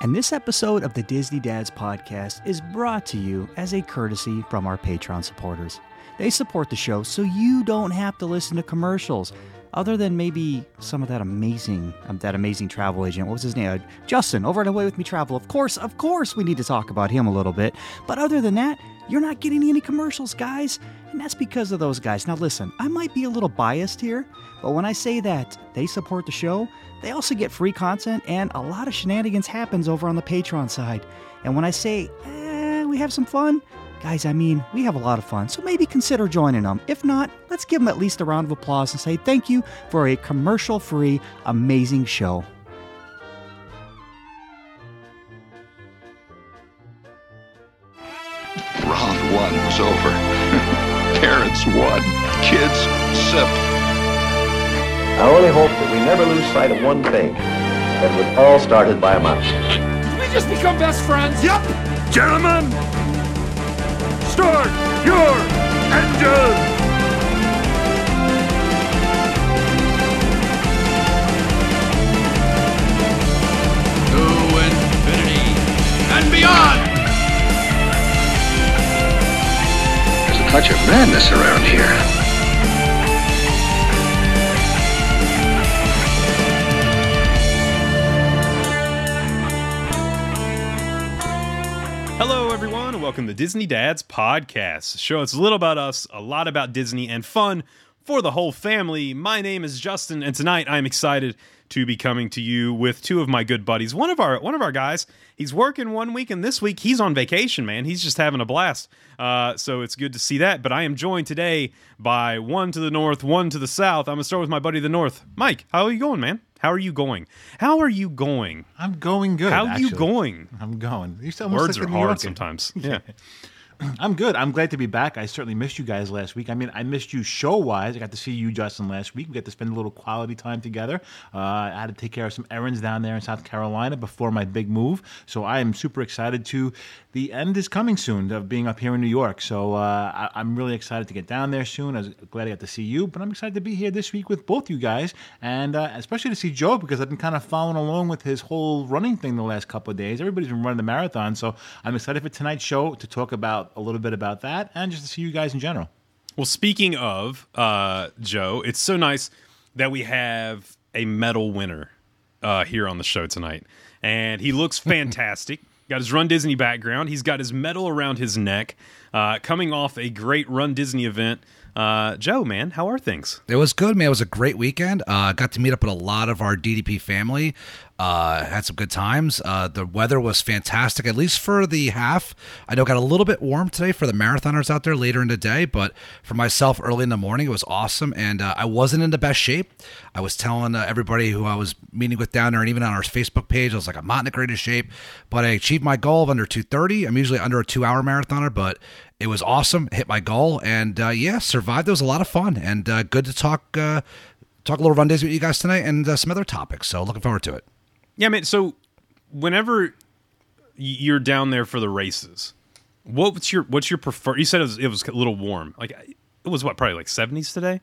And this episode of the Disney Dads podcast is brought to you as a courtesy from our Patreon supporters. They support the show so you don't have to listen to commercials. Other than maybe some of that amazing, um, that amazing travel agent. What was his name? Uh, Justin over at Away with Me Travel. Of course, of course, we need to talk about him a little bit. But other than that, you're not getting any commercials, guys. And that's because of those guys. Now, listen, I might be a little biased here, but when I say that they support the show, they also get free content and a lot of shenanigans happens over on the Patreon side. And when I say, eh, we have some fun, guys, I mean, we have a lot of fun. So maybe consider joining them. If not, let's give them at least a round of applause and say thank you for a commercial free, amazing show. Round one was over. Parents won. Kids sip. I only hope that we never lose sight of one thing. That it was all started by a mouse. Did we just become best friends? Yep! Gentlemen, start your engine! To infinity and beyond! There's a touch of madness around here. Welcome to Disney Dads Podcast. Show it's a little about us, a lot about Disney, and fun for the whole family. My name is Justin, and tonight I'm excited to be coming to you with two of my good buddies. One of our one of our guys, he's working one week, and this week he's on vacation. Man, he's just having a blast. Uh, so it's good to see that. But I am joined today by one to the north, one to the south. I'm gonna start with my buddy the north, Mike. How are you going, man? How are you going? How are you going? I'm going good. How are you going? I'm going. You sound Words like are hard sometimes. Yeah. I'm good. I'm glad to be back. I certainly missed you guys last week. I mean, I missed you show wise. I got to see you, Justin, last week. We got to spend a little quality time together. Uh, I had to take care of some errands down there in South Carolina before my big move. So I am super excited to. The end is coming soon of being up here in New York. So uh, I, I'm really excited to get down there soon. I was glad I got to see you, but I'm excited to be here this week with both you guys, and uh, especially to see Joe because I've been kind of following along with his whole running thing the last couple of days. Everybody's been running the marathon, so I'm excited for tonight's show to talk about a little bit about that and just to see you guys in general. Well, speaking of uh, Joe, it's so nice that we have a medal winner uh, here on the show tonight, and he looks fantastic. got his Run Disney background. He's got his medal around his neck, uh, coming off a great Run Disney event. Uh, Joe, man, how are things? It was good, man. It was a great weekend. Uh, got to meet up with a lot of our DDP family. Uh, had some good times. Uh, the weather was fantastic, at least for the half. I know got a little bit warm today for the marathoners out there later in the day, but for myself, early in the morning, it was awesome. And uh, I wasn't in the best shape. I was telling uh, everybody who I was meeting with down there, and even on our Facebook page, I was like, I'm not in the greatest shape, but I achieved my goal of under 230. I'm usually under a two hour marathoner, but it was awesome. Hit my goal, and uh, yeah, survived. It was a lot of fun, and uh, good to talk uh, talk a little run days with you guys tonight, and uh, some other topics. So looking forward to it. Yeah, man. So, whenever you're down there for the races, what's your what's your prefer? You said it was, it was a little warm. Like it was what probably like 70s today.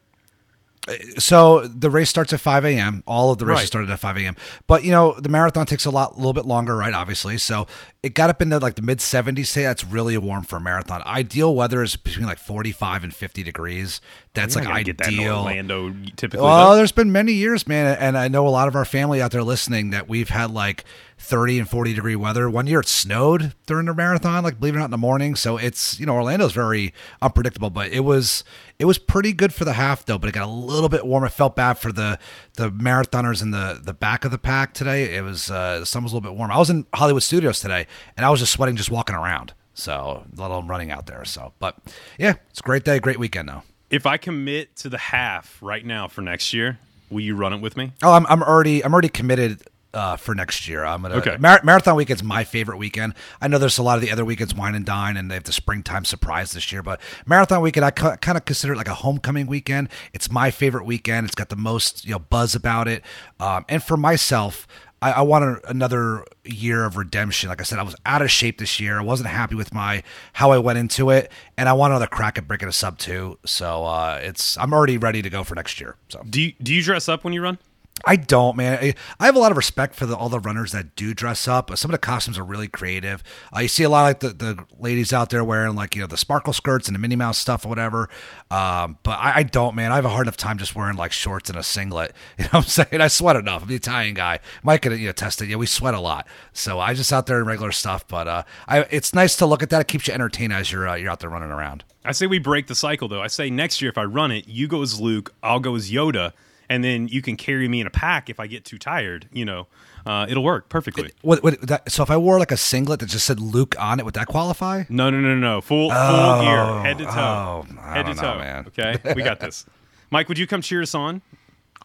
So the race starts at 5 a.m. All of the races Right. started at 5 a.m. But you know the marathon takes a lot, a little bit longer, right? Obviously, so it got up into like the mid 70s. Say that's really warm for a marathon. Ideal weather is between like 45 and 50 degrees. That's You're like gonna get that in ideal. Orlando typically. Well, though. there's been many years, man, and I know a lot of our family out there listening that we've had like 30 and 40 degree weather. One year it snowed during the marathon, like believe it or not, in the morning. So it's you know Orlando's very unpredictable, but it was it was pretty good for the half though. But it got a little bit warm. I felt bad for the the marathoners in the the back of the pack today. It was uh, the sun was a little bit warm. I was in Hollywood Studios today, and I was just sweating just walking around. So let alone running out there. So, but yeah, it's a great day, great weekend though. if I commit to the half right now for next year, will you run it with me? Oh, I'm I'm already I'm already committed uh, for next year. I'm gonna Okay. Mar- marathon weekend's my favorite weekend. I know there's a lot of the other weekends wine and dine, and they have the springtime surprise this year. But marathon weekend, I ca- kind of consider it like a homecoming weekend. It's my favorite weekend. It's got the most you know buzz about it. Um, and for myself. I, I want a, another year of redemption. Like I said, I was out of shape this year. I wasn't happy with my how I went into it, and I want another crack at breaking a sub two. So uh, it's I'm already ready to go for next year. So Do you do you dress up when you run? I don't, man. I, I have a lot of respect for the, all the runners that do dress up. Some of the costumes are really creative. Uh, you see a lot of like the, the ladies out there wearing like you know the sparkle skirts and the Minnie Mouse stuff or whatever. Um, but I, I don't, man. I have a hard enough time just wearing like shorts and a singlet. You know what I'm saying? I sweat enough. I'm the Italian guy. Mike can you know test it. Yeah, we sweat a lot. So I just out there in regular stuff. But uh, I, it's nice to look at that. It keeps you entertained as you're uh, you're out there running around. I say we break the cycle though. I say next year if I run it, you go as Luke, I'll go as Yoda, and then you can carry me in a pack if I get too tired. You know, uh, it'll work perfectly. What, what, that, so if I wore like a singlet that just said Luke on it, would that qualify? No, no, no, no, no. Full Oh, full gear, head to toe, oh, head to don't know, toe. man. Okay, we got this. Mike, would you come cheer us on?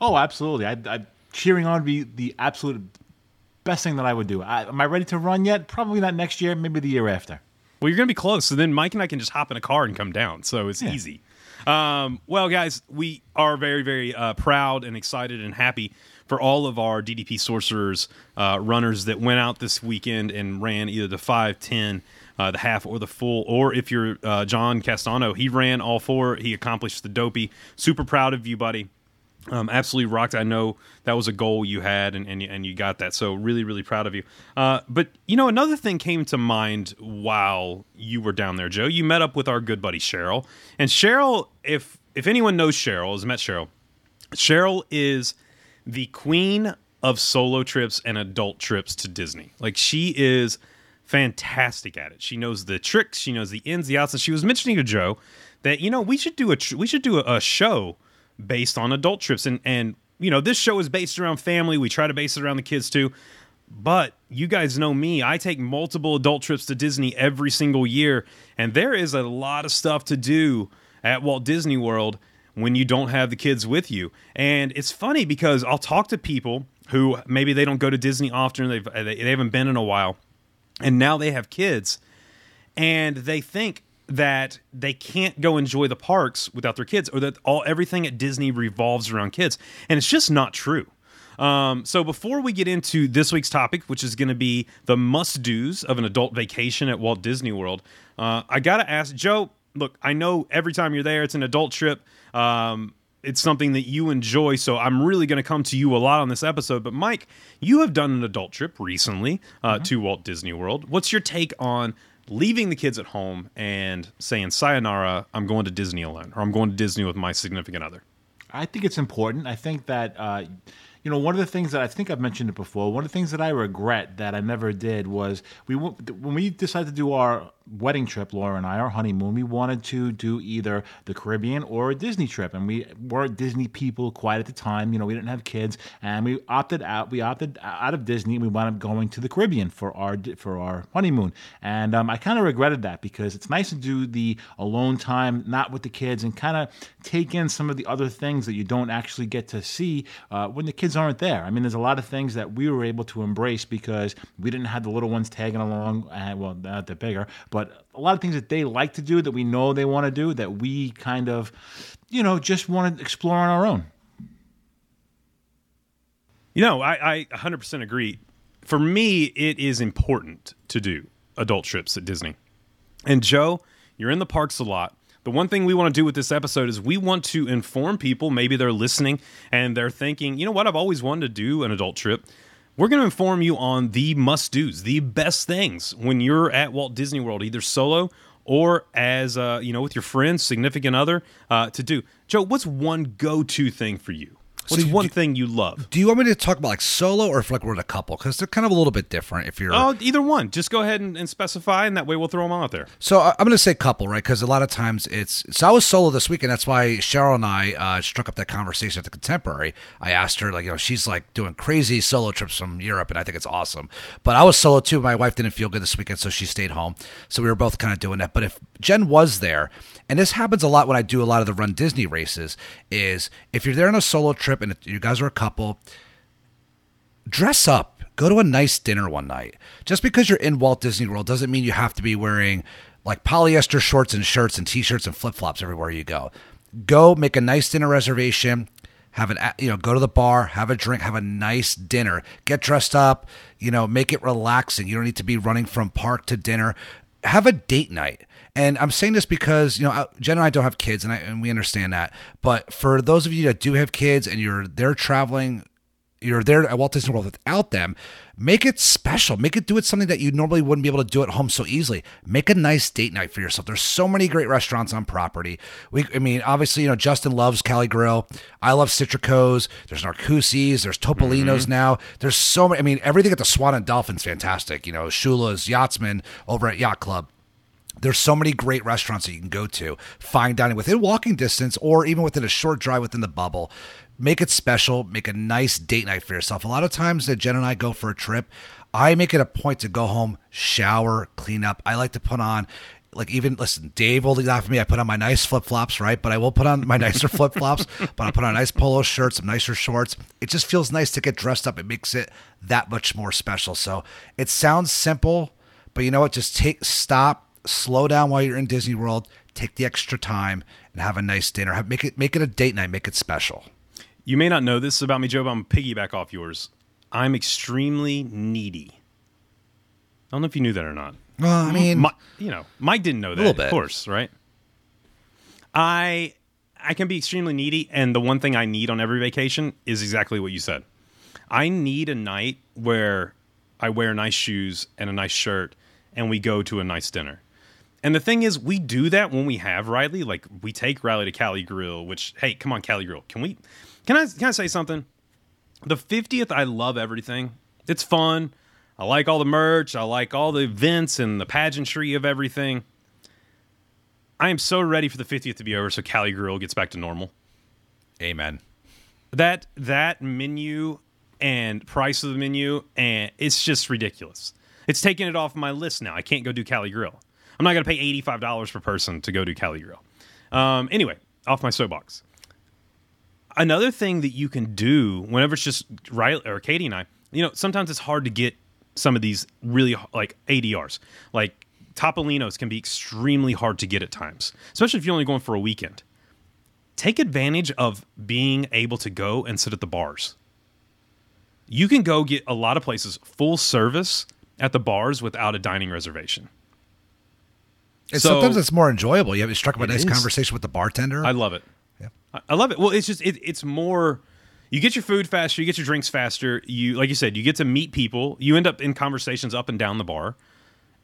Oh, absolutely. I, I, cheering on would be the absolute best thing that I would do. I, am I ready to run yet? Probably not next year. Maybe the year after. Well, you're going to be close. So then Mike and I can just hop in a car and come down. So it's Yeah. easy. Um, well, guys, we are very, very uh, proud and excited and happy for all of our DDP Sorcerers uh, runners that went out this weekend and ran either the 5, 10, uh, the half, or the full. Or if you're uh, John Castano, he ran all four. He accomplished the dopey. Super proud of you, buddy. Um, absolutely rocked. I know that was a goal you had, and, and, you- and you got that. So really, really proud of you. Uh, but you know, another thing came to mind while you were down there, Joe. You met up with our good buddy Cheryl, and Cheryl, if if anyone knows Cheryl, has met Cheryl. Cheryl is the queen of solo trips and adult trips to Disney. Like she is fantastic at it. She knows the tricks, she knows the ins, the outs. And she was mentioning to Joe that you know we should do a tr- we should do a, a show based on adult trips and and you know this show is based around family. We try to base it around the kids too. But you guys know me. I take multiple adult trips to Disney every single year, and there is a lot of stuff to do at Walt Disney World when you don't have the kids with you. And it's funny because I'll talk to people who maybe they don't go to Disney often, they've, they they haven't been in a while, and now they have kids, and they think that they can't go enjoy the parks without their kids, or that all everything at Disney revolves around kids, and it's just not true. Um, so before we get into this week's topic, which is going to be the must-dos of an adult vacation at Walt Disney World, uh, I got to ask Joe. Look, I know every time you're there, it's an adult trip. Um, it's something that you enjoy, so I'm really going to come to you a lot on this episode. But Mike, you have done an adult trip recently uh, to Walt Disney World. What's your take on leaving the kids at home and saying "Sayonara"? I'm going to Disney alone, or I'm going to Disney with my significant other. I think it's important. I think that uh, you know one of the things that I think I've mentioned it before. One of the things that I regret that I never did was we when we decided to do our wedding trip, Laura and I, our honeymoon, we wanted to do either the Caribbean or a Disney trip, and we weren't Disney people quite at the time. You know, we didn't have kids, and we opted out. We opted out of Disney. and We wound up going to the Caribbean for our for our honeymoon, and um, I kind of regretted that because it's nice to do the alone time, not with the kids, and kind of take in some of the other things that you don't actually get to see uh, when the kids aren't there. I mean, there's a lot of things that we were able to embrace because we didn't have the little ones tagging along. Uh, well, not they're bigger, but a lot of things that they like to do that we know they want to do that we kind of, you know, just want to explore on our own. You know, I, I 100% agree. For me, it is important to do adult trips at Disney. And Joe, you're in the parks a lot. The one thing we want to do with this episode is we want to inform people. Maybe they're listening and they're thinking, you know what, I've always wanted to do an adult trip. We're going to inform you on the must dos, the best things when you're at Walt Disney World, either solo or as uh, you know with your friends, significant other, uh, to do. Joe, what's one go-to thing for you? What's you- one thing you love? Do you want me to talk about like solo or if like we're in a couple? Because they're kind of a little bit different. If you're Oh, either one. Just go ahead and, and specify, and that way we'll throw them out there. So I- I'm going to say couple, right? Because a lot of times it's. So I was solo this week, and that's why Cheryl and I uh, struck up that conversation at the Contemporary. I asked her, like, you know, she's like doing crazy solo trips from Europe, and I think it's awesome. But I was solo too. My wife didn't feel good this weekend, so she stayed home. So we were both kind of doing that. But if Jen was there, and this happens a lot when I do a lot of the Run Disney races, is if you're there on a solo trip and you guys are a couple, dress up. Go to a nice dinner one night. Just because you're in Walt Disney World doesn't mean you have to be wearing like polyester shorts and shirts and t-shirts and flip-flops everywhere you go. Go make a nice dinner reservation. Have an you know, go to the bar, have a drink, have a nice dinner. Get dressed up, you know, make it relaxing. You don't need to be running from park to dinner. Have a date night. And I'm saying this because, you know, Jen and I don't have kids and, I, and we understand that. But for those of you that do have kids and you're they're traveling you're there at Walt Disney World without them, make it special. Make it do it something that you normally wouldn't be able to do at home so easily. Make a nice date night for yourself. There's so many great restaurants on property. We, I mean, obviously, you know, Justin loves Cali Grill. I love Citrico's. There's Narcoossee's. There's Topolino's mm-hmm. now. There's so many. I mean, everything at the Swan and Dolphin's fantastic. You know, Shula's, Yachtsman over at Yacht Club. There's so many great restaurants that you can go to, fine dining within walking distance or even within a short drive within the bubble. Make it special, make a nice date night for yourself. A lot of times that Jen and I go for a trip, I make it a point to go home, shower, clean up. I like to put on like even listen, Dave will laugh at me. I put on my nice flip flops, right? But I will put on my nicer flip flops. But I put on a nice polo shirt, some nicer shorts. It just feels nice to get dressed up. It makes it that much more special. So it sounds simple, but you know what? Just take stop, slow down while you're in Disney World. Take the extra time and have a nice dinner. Have, make it make it a date night. Make it special. You may not know this about me, Joe, but I'm piggyback off yours. I'm extremely needy. I don't know if you knew that or not. Well, I mean, Mi- you know, Mike didn't know that, little bit. of course, right? I I can be extremely needy, and the one thing I need on every vacation is exactly what you said. I need a night where I wear nice shoes and a nice shirt, and we go to a nice dinner. And the thing is, we do that when we have Riley. Like we take Riley to Cali Grill, which hey, come on, Cali Grill. Can we? Can I? Can I say something? The fiftieth, I love everything. It's fun. I like all the merch. I like all the events and the pageantry of everything. I am so ready for the 50th to be over so Cali Grill gets back to normal. amen. That that menu and price of the menu and it's just ridiculous. It's taking it off my list now. I can't go do Cali Grill. I'm not going to pay $85 per person to go do Cali Grill. Um, anyway, off my soapbox. Another thing that you can do whenever it's just Riley or Katie and I, you know, sometimes it's hard to get some of these really like ADRs. Like Topolino's can be extremely hard to get at times, especially if you're only going for a weekend. Take advantage of being able to go and sit at the bars. You can go get a lot of places full service at the bars without a dining reservation. And So- sometimes it's more enjoyable. You have struck up a nice is. conversation with the bartender. I love it. Yeah. I, love it. Well, it's just it, it's more. You get your food faster. You get your drinks faster. You like you said, you get to meet people. You end up in conversations up and down the bar.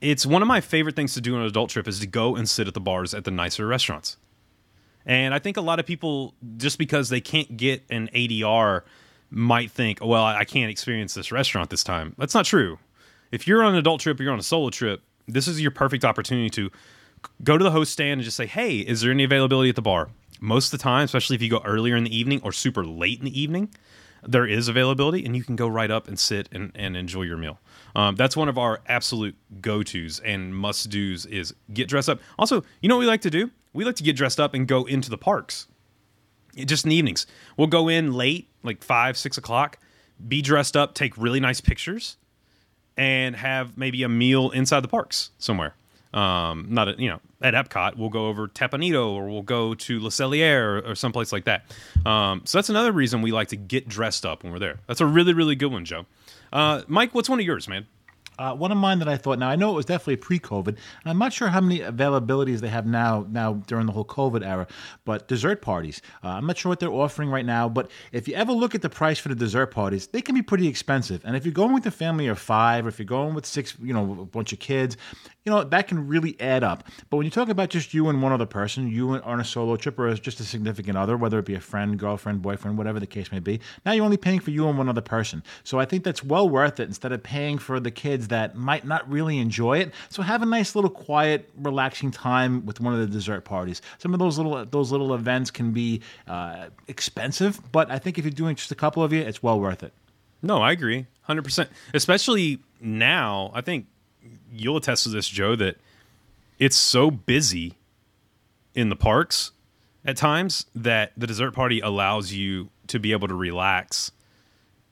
It's one of my favorite things to do on an adult trip is to go and sit at the bars at the nicer restaurants. And I think a lot of people, just because they can't get an ADR, might think, well, I I can't experience this restaurant this time. That's not true. If you're on an adult trip or you're on a solo trip, this is your perfect opportunity to go to the host stand and just say, hey, is there any availability at the bar? Most of the time, especially if you go earlier in the evening or super late in the evening, there is availability and you can go right up and sit and, and enjoy your meal. Um, that's one of our absolute go tos and must dos is get dressed up. Also, you know what we like to do? We like to get dressed up and go into the parks just in the evenings. We'll go in late, like five, six o'clock, be dressed up, take really nice pictures, and have maybe a meal inside the parks somewhere. Um, not a, you know at Epcot, we'll go over Teppan Edo or we'll go to Le Cellier or, or someplace like that. Um, so that's another reason we like to get dressed up when we're there. That's a really really good one, Joe. Uh, Mike, what's one of yours, man? Uh, one of mine that I thought. Now I know it was definitely pre-COVID. And I'm not sure how many availabilities they have now. Now during the whole COVID era, but dessert parties. Uh, I'm not sure what they're offering right now. But if you ever look at the price for the dessert parties, they can be pretty expensive. And if you're going with a family of five, or if you're going with six, you know, a bunch of kids, you know that can really add up. But when you talk about just you and one other person, you on a solo trip or just a significant other, whether it be a friend, girlfriend, boyfriend, whatever the case may be, now you're only paying for you and one other person. So I think that's well worth it instead of paying for the kids that might not really enjoy it. So have a nice little quiet, relaxing time with one of the dessert parties. Some of those little those little events can be uh, expensive, but I think if you're doing just a couple of you, it's well worth it. No, I agree, hundred percent. Especially now, I think you'll attest to this, Joe, that it's so busy in the parks at times that the dessert party allows you to be able to relax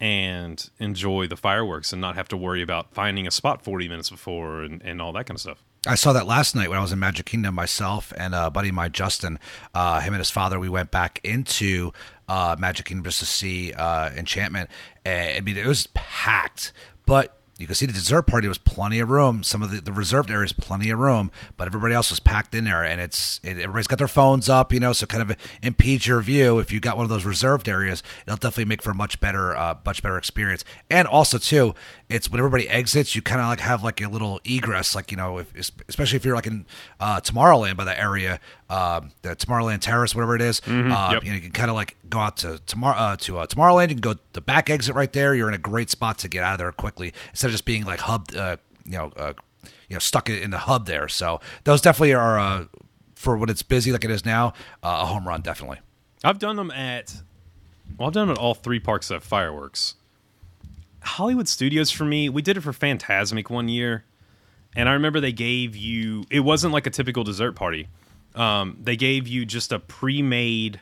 and enjoy the fireworks and not have to worry about finding a spot 40 minutes before and, and all that kind of stuff. I saw that last night when I was in Magic Kingdom myself and a buddy of mine, Justin, uh, him and his father, we went back into uh, Magic Kingdom just to see uh, Enchantment. And, I mean, it was packed, but you can see the dessert party was plenty of room. Some of the, the reserved areas, plenty of room, but everybody else was packed in there, and it's it, everybody's got their phones up, you know, so kind of impedes your view. If you got one of those reserved areas, it'll definitely make for a much better, uh, much better experience. And also too, it's when everybody exits, you kind of like have like a little egress, like you know, if, especially if you're like in uh, Tomorrowland by that area, uh, the Tomorrowland Terrace, whatever it is, uh, yep. you know, you can kind of like go out to tomorrow uh, to uh, Tomorrowland. You can go the back exit right there. You're in a great spot to get out of there quickly instead of just being like hubbed, uh, you know, uh, you know, stuck in the hub there. So those definitely are uh, for when it's busy like it is now, uh, a home run definitely. I've done them at well, I've done them at all three parks that have fireworks. Hollywood Studios for me, we did it for Phantasmic one year, and I remember they gave you it wasn't like a typical dessert party. Um, they gave you just a pre-made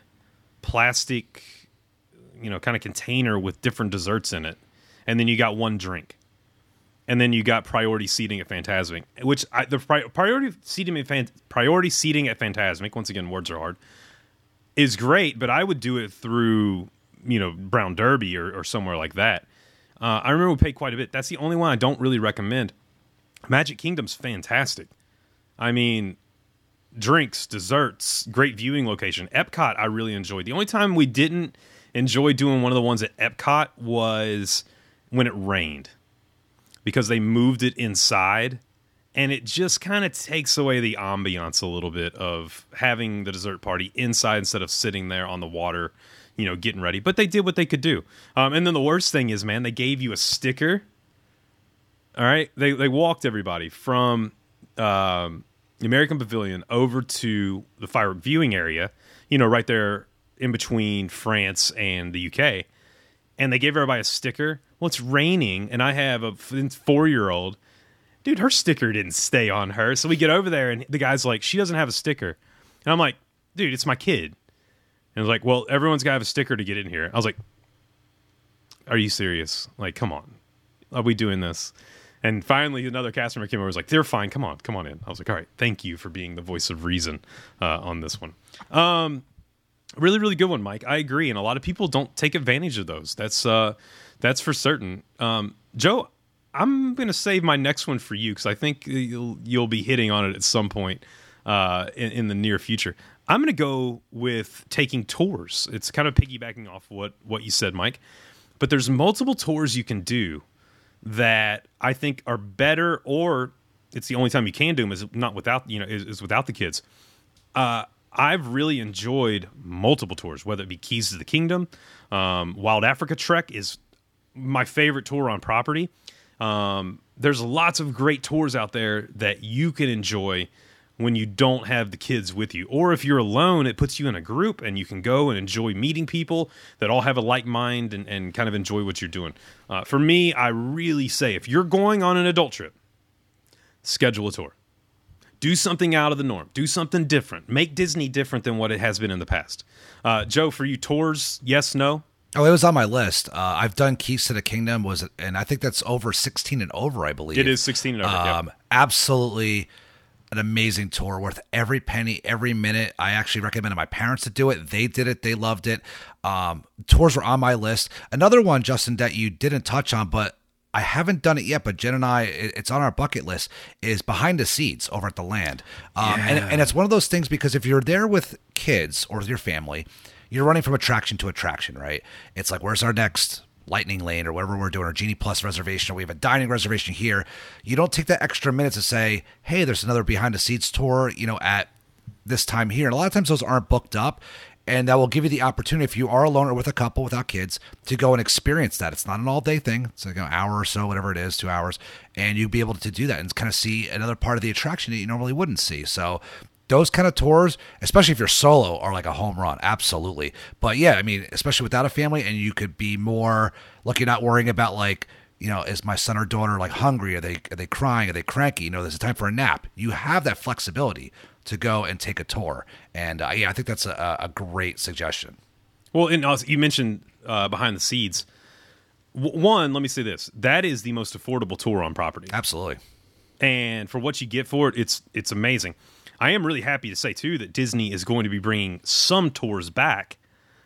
plastic, you know, kind of container with different desserts in it, and then you got one drink, and then you got priority seating at Phantasmic, which I, the pri- priority seating at Fan- priority seating at Phantasmic. Once again, words are hard is great, but I would do it through you know Brown Derby or, or somewhere like that. Uh, I remember we paid quite a bit. That's the only one I don't really recommend. Magic Kingdom's fantastic. I mean, drinks, desserts, great viewing location. Epcot, I really enjoyed. The only time we didn't enjoy doing one of the ones at Epcot was when it rained because they moved it inside and it just kind of takes away the ambiance a little bit of having the dessert party inside instead of sitting there on the water you know getting ready but they did what they could do um, and then the worst thing is man they gave you a sticker all right they, they walked everybody from um, the american pavilion over to the firework viewing area you know right there in between france and the uk and they gave everybody a sticker well it's raining and i have a four year old dude, her sticker didn't stay on her. So we get over there, and the guy's like, she doesn't have a sticker. And I'm like, dude, it's my kid. And he's like, well, everyone's got to have a sticker to get in here. I was like, are you serious? Like, come on. Are we doing this? And finally, another cast member came over and was like, they're fine. Come on, come on in. I was like, all right, thank you for being the voice of reason uh, on this one. Um, really, really good one, Mike. I agree. And a lot of people don't take advantage of those. That's, uh, that's for certain. Um, Joe, I'm going to save my next one for you because I think you'll, you'll be hitting on it at some point uh, in, in the near future. I'm going to go with taking tours. It's kind of piggybacking off what what you said, Mike. But there's multiple tours you can do that I think are better, or it's the only time you can do them is not without you know is, is without the kids. Uh, I've really enjoyed multiple tours, whether it be Keys to the Kingdom, um, Wild Africa Trek is my favorite tour on property. Um, there's lots of great tours out there that you can enjoy when you don't have the kids with you. Or if you're alone, it puts you in a group and you can go and enjoy meeting people that all have a like mind and, and kind of enjoy what you're doing. Uh, for me, I really say if you're going on an adult trip, schedule a tour. Do something out of the norm. Do something different. Make Disney different than what it has been in the past. Uh, Joe, for you, tours, yes, no? Oh, it was on my list. Uh, I've done Keys to the Kingdom was, it and I think that's over sixteen and over. I believe It is 16 and over. yeah. Um, Absolutely an amazing tour, worth every penny, every minute. I actually recommended my parents to do it. They did it. They loved it. Um, tours were on my list. Another one, Justin, that you didn't touch on, but I haven't done it yet, but Jen and I, it's on our bucket list, is Behind the Seeds over at the land. Um, and, and it's one of those things because if you're there with kids or with your family, you're running from attraction to attraction, right? It's like, where's our next lightning lane or whatever we're doing, or Genie Plus reservation, or we have a dining reservation here. You don't take that extra minute to say, hey, there's another Behind the Seeds tour, you know, at this time here. And a lot of times those aren't booked up. And that will give you the opportunity, if you are alone or with a couple without kids, to go and experience that. It's not an all day thing. It's like an hour or so, whatever it is, two hours. And you'd be able to do that and kind of see another part of the attraction that you normally wouldn't see. So those kind of tours, especially if you're solo, are like a home run. Absolutely. But yeah, I mean, especially without a family, and you could be more like you're not worrying about like, you know, is my son or daughter like hungry? Are they are they crying? Are they cranky? You know, there's a time for a nap. You have that flexibility to go and take a tour, and uh, yeah, I think that's a, a great suggestion. Well, and also, you mentioned uh, behind the scenes. W- one, let me say this: that is the most affordable tour on property, Absolutely. and for what you get for it, it's it's amazing. I am really happy to say too that Disney is going to be bringing some tours back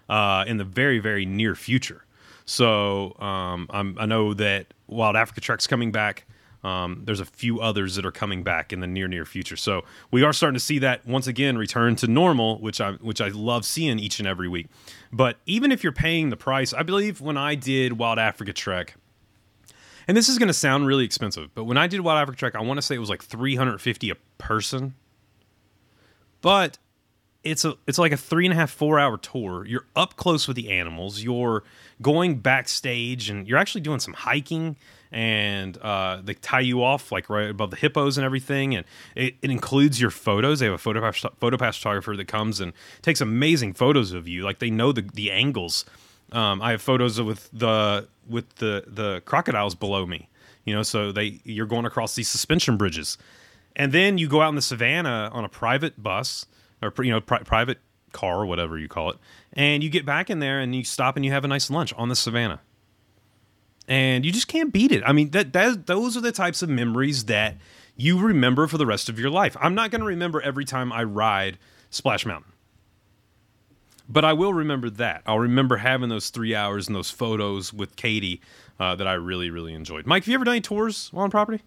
uh, in the very very near future. So um, I know that Wild Africa Trek's coming back. Um, there's a few others that are coming back in the near near future. So we are starting to see that once again return to normal, which I which I love seeing each and every week. But even if you're paying the price, I believe when I did Wild Africa Trek, and this is going to sound really expensive, but when I did Wild Africa Trek, I want to say it was like 350 a person. But it's a it's like a three and a half four hour tour. You're up close with the animals. You're going backstage, and you're actually doing some hiking. And uh, they tie you off like right above the hippos and everything. And it, it includes your photos. They have a photo pass, photo pass photographer that comes and takes amazing photos of you. Like they know the the angles. Um, I have photos with the with the the crocodiles below me. You know, so they you're going across these suspension bridges, and then you go out in the savannah on a private bus or you know pri- private car or whatever you call it, and you get back in there and you stop and you have a nice lunch on the savannah, and you just can't beat it. I mean that that those are the types of memories that you remember for the rest of your life. I'm not going to remember every time I ride Splash Mountain. But I will remember that. I'll remember having those three hours and those photos with Katie uh, that I really, really enjoyed. Mike, have you ever done any tours on property?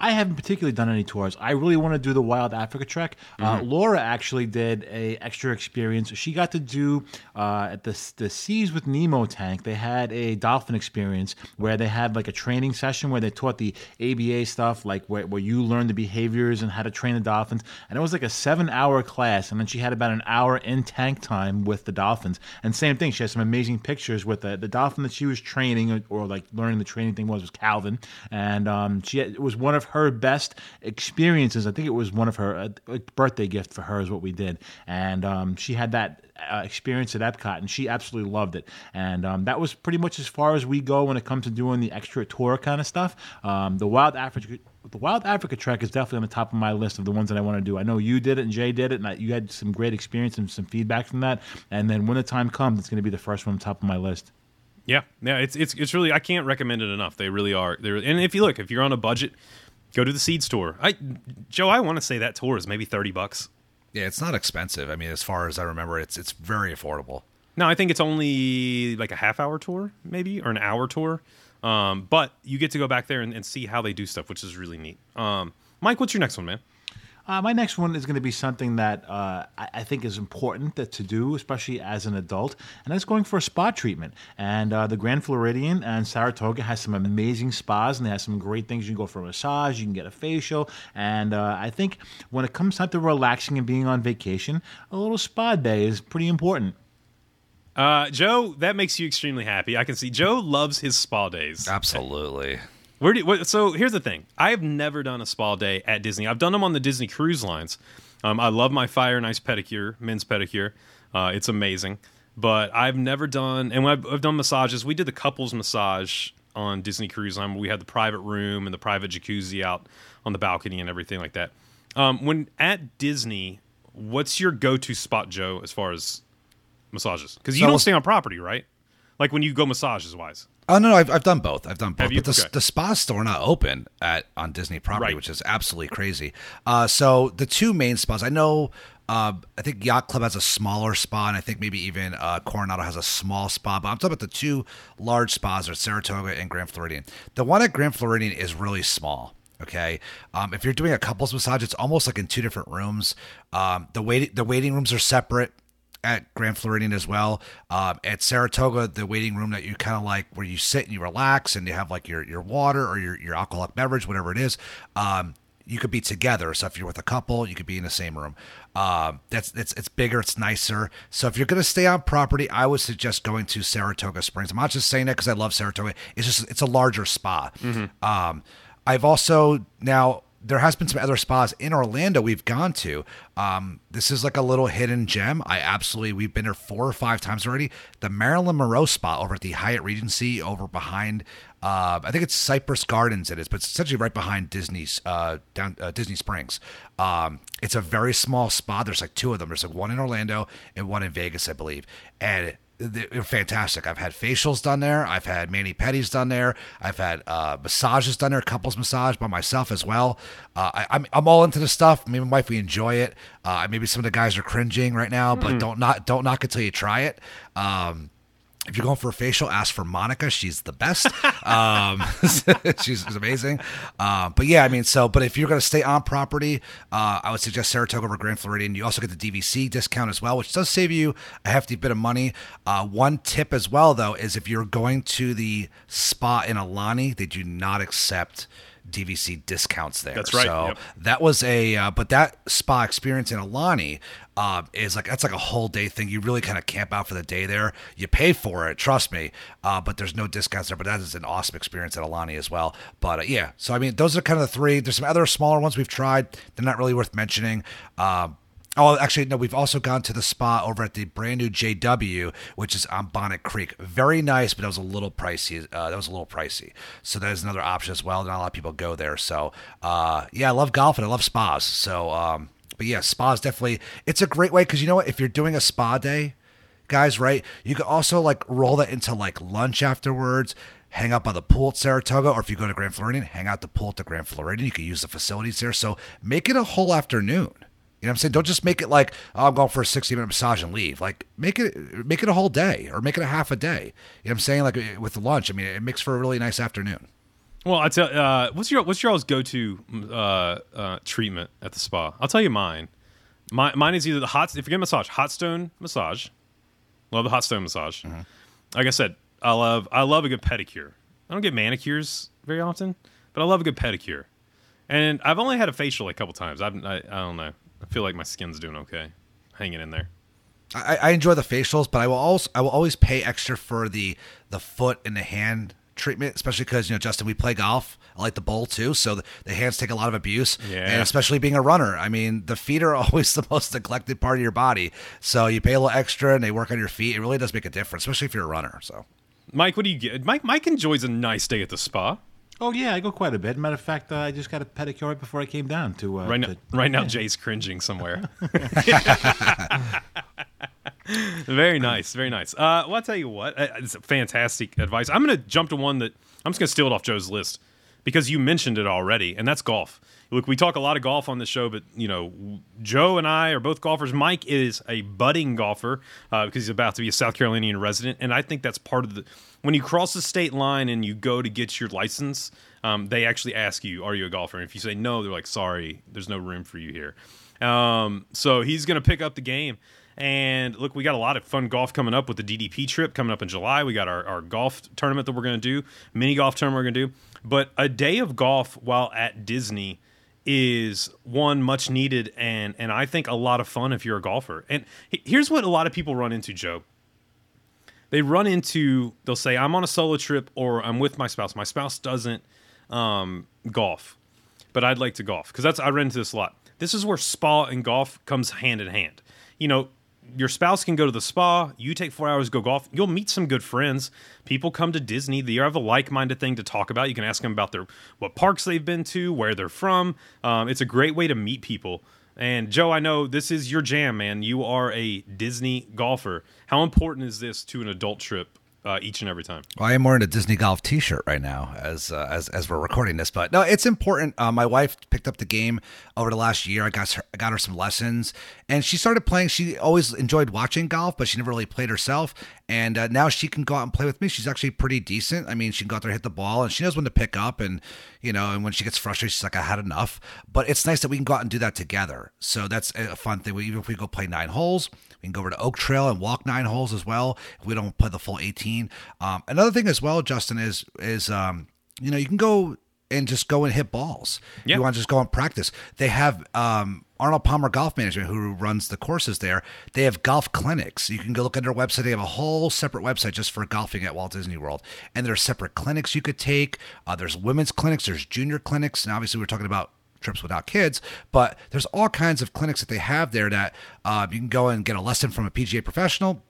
I haven't particularly done any tours. I really want to do the Wild Africa Trek. Uh, Mm-hmm. Laura actually did a extra experience. She got to do uh, at the the Seas with Nemo tank. They had a dolphin experience where they had like a training session where they taught the ABA stuff, like where, where you learn the behaviors and how to train the dolphins. And it was like a seven hour class, and then she had about an hour in tank time with the dolphins. And same thing, she had some amazing pictures with the, the dolphin that she was training or, or like learning the training thing was was Calvin, and um, she had, it was one of her best experiences. I think it was one of her uh, birthday gift for her is what we did, and um, she had that uh, experience at Epcot, and she absolutely loved it. And um, that was pretty much as far as we go when it comes to doing the extra tour kind of stuff. Um, the Wild Africa. The Wild Africa Trek is definitely on the top of my list of the ones that I want to do. I know you did it and Jay did it, and I, you had some great experience and some feedback from that. And then when the time comes, it's going to be the first one on top of my list. Yeah, yeah, it's it's it's really I can't recommend it enough. They really are. They're, and if you look, if you're on a budget, go to the Seeds tour. I Joe, I want to say that tour is maybe thirty bucks. Yeah, it's not expensive. I mean, as far as I remember, it's it's very affordable. No, I think it's only like a half hour tour, maybe, or an hour tour. Um, but you get to go back there and, and see how they do stuff, which is really neat. Um, Mike, what's your next one, man? Uh, my next one is going to be something that uh, I, I think is important that to do, especially as an adult, and that's going for a spa treatment. And uh, the Grand Floridian and Saratoga has some amazing spas, and they have some great things. You can go for a massage, you can get a facial, and uh, I think when it comes time to relaxing and being on vacation, a little spa day is pretty important. Uh, Joe, that makes you extremely happy. I can see Joe loves his spa days. Absolutely. Where do what, so here's the thing. I have never done a spa day at Disney. I've done them on the Disney cruise lines. Um, I love my Fire and Ice pedicure, men's pedicure. Uh, it's amazing. But I've never done, and I've, I've done massages. We did the couples massage on Disney Cruise Line. We had the private room and the private jacuzzi out on the balcony and everything like that. Um, when at Disney, what's your go-to spot, Joe, as far as massages? Because you So- don't stay on property, right? Like when you go massages wise. Oh no, no, I've, I've done both. I've done both. But the, Okay. the spa's still not open at on Disney property, Right. which is absolutely crazy. Uh, so the two main spas, I know. Uh, I think Yacht Club has a smaller spa, and I think maybe even uh, Coronado has a small spa. But I'm talking about the two large spas are Saratoga and Grand Floridian. The one at Grand Floridian is really small. Okay, um, if you're doing a couples massage, it's almost like in two different rooms. Um, the waiting the waiting rooms are separate at Grand Floridian as well. Um, at Saratoga, the waiting room that you kind of like where you sit and you relax and you have like your, your water or your, your alcoholic beverage, whatever it is. Um, you could be together. So if you're with a couple, you could be in the same room. Um, that's it's it's bigger, it's nicer. So if you're gonna stay on property, I would suggest going to Saratoga Springs. I'm not just saying that because I love Saratoga. It's just it's a larger spa. Um, I've also now there has been some other spas in Orlando we've gone to. Um, this is like a little hidden gem. I absolutely we've been there four or five times already. The Marilyn Monroe spa over at the Hyatt Regency over behind. Uh, I think it's Cypress Gardens. It is, but it's essentially right behind Disney's uh, down uh, Disney Springs. Um, it's a very small spa. There's like two of them. There's like one in Orlando and one in Vegas, I believe. And they're fantastic. I've had facials done there. I've had mani pedis done there. I've had uh, massages done there, couples massage by myself as well. Uh, I, I'm I'm all into the stuff. Me and my wife we enjoy it. Uh, maybe some of the guys are cringing right now, but don't not don't knock it till you try it. Um, If you're going for a facial, ask for Monica. She's the best. um, she's, she's amazing. Uh, but yeah, I mean, so, but if you're going to stay on property, uh, I would suggest Saratoga over Grand Floridian. You also get the DVC discount as well, which does save you a hefty bit of money. Uh, one tip as well, though, is if you're going to the spa in Aulani, they do not accept DVC discounts there. That's right, So yep. that was a, uh, but that spa experience in Aulani uh, is like that's like a whole day thing. You really kind of camp out for the day there. You pay for it, trust me. Uh, but there's no discounts there. But that is an awesome experience at Aulani as well. But uh, yeah, so I mean, those are kind of the three. There's some other smaller ones we've tried. They're not really worth mentioning. Um, Oh, actually, no. We've also gone to the spa over at the brand new JW, which is on Bonnet Creek. Very nice, but that was a little pricey. Uh, that was a little pricey. So that is another option as well. Not a lot of people go there. So uh, yeah, I love golf and I love spas. So, um, but yeah, spas definitely. It's a great way because you know what? If you're doing a spa day, guys, right? You could also like roll that into like lunch afterwards. Hang out by the pool at Saratoga, or if you go to Grand Floridian, hang out the pool at the Grand Floridian. You can use the facilities there. So make it a whole afternoon. You know what I'm saying? Don't just make it like oh, I'm going for a 60 minute massage and leave. Like make it make it a whole day or make it a half a day. You know what I'm saying? Like with the lunch, I mean, it makes for a really nice afternoon. Well, I tell uh, what's your what's your all's go to uh, uh, treatment at the spa? I'll tell you mine. My, mine is either the hot if you get a massage, hot stone massage. Love the hot stone massage. Like I said, I love I love a good pedicure. I don't get manicures very often, but I love a good pedicure. And I've only had a facial a couple times. I've, I I don't know. I feel like my skin's doing okay, hanging in there. I, I enjoy the facials, but I will also I will always pay extra for the the foot and the hand treatment, especially because you know Justin, we play golf. I like the bowl too, so the, the hands take a lot of abuse, Yeah. and especially being a runner. I mean, the feet are always the most neglected part of your body, so you pay a little extra and they work on your feet. It really does make a difference, especially if you're a runner. So Mike, what do you get? Mike Mike enjoys a nice day at the spa. Oh yeah, I go quite a bit. Matter of fact, uh, I just got a pedicure right before I came down to. Uh, Right now, to- right now, Jay's cringing somewhere. very nice, very nice. Uh, well, I'll tell you what, uh, it's fantastic advice. I'm going to jump to one that I'm just going to steal it off Joe's list because you mentioned it already, and that's golf. Look, we talk a lot of golf on the show, but you know, Joe and I are both golfers. Mike is a budding golfer uh, because he's about to be a South Carolinian resident, and I think that's part of the. When you cross the state line and you go to get your license, um, they actually ask you, "Are you a golfer?" And if you say no, they're like, "Sorry, there's no room for you here." Um, so he's going to pick up the game. And look, we got a lot of fun golf coming up with the DDP trip coming up in July. We got our, our golf tournament that we're going to do, mini golf tournament we're going to do. But a day of golf while at Disney is one much needed and and I think a lot of fun if you're a golfer. And here's what a lot of people run into, Joe. They run into they'll say I'm on a solo trip or I'm with my spouse. My spouse doesn't um, golf, but I'd like to golf because that's I run into this a lot. This is where spa and golf comes hand in hand. You know, your spouse can go to the spa. You take four hours go golf. You'll meet some good friends. People come to Disney. They have a like-minded thing to talk about. You can ask them about their what parks they've been to, where they're from. Um, it's a great way to meet people. And Joe, I know this is your jam, man. You are a Disney golfer. How important is this to an adult trip uh, each and every time? Well, I am wearing a Disney Golf T-shirt right now as uh, as as we're recording this, but no, it's important. Uh, my wife picked up the game over the last year. I got her, I got her some lessons, and she started playing. She always enjoyed watching golf, but she never really played herself. And uh, now she can go out and play with me. She's actually pretty decent. I mean, she can go out there and hit the ball, and she knows when to pick up. And you know, and when she gets frustrated, she's like, "I had enough." But it's nice that we can go out and do that together. So that's a fun thing. We, even if we go play nine holes, we can go over to Oak Trail and walk nine holes as well. If we don't play the full eighteen. Um, another thing as well, Justin is is um, you know you can go and just go and hit balls. Yeah. You want to just go and practice. They have um, Arnold Palmer Golf Management, who runs the courses there. They have golf clinics. You can go look at their website. They have a whole separate website just for golfing at Walt Disney World. And there's separate clinics you could take. Uh, there's women's clinics. There's junior clinics. And obviously, we're talking about trips without kids, but there's all kinds of clinics that they have there that uh, you can go and get a lesson from a PGA professional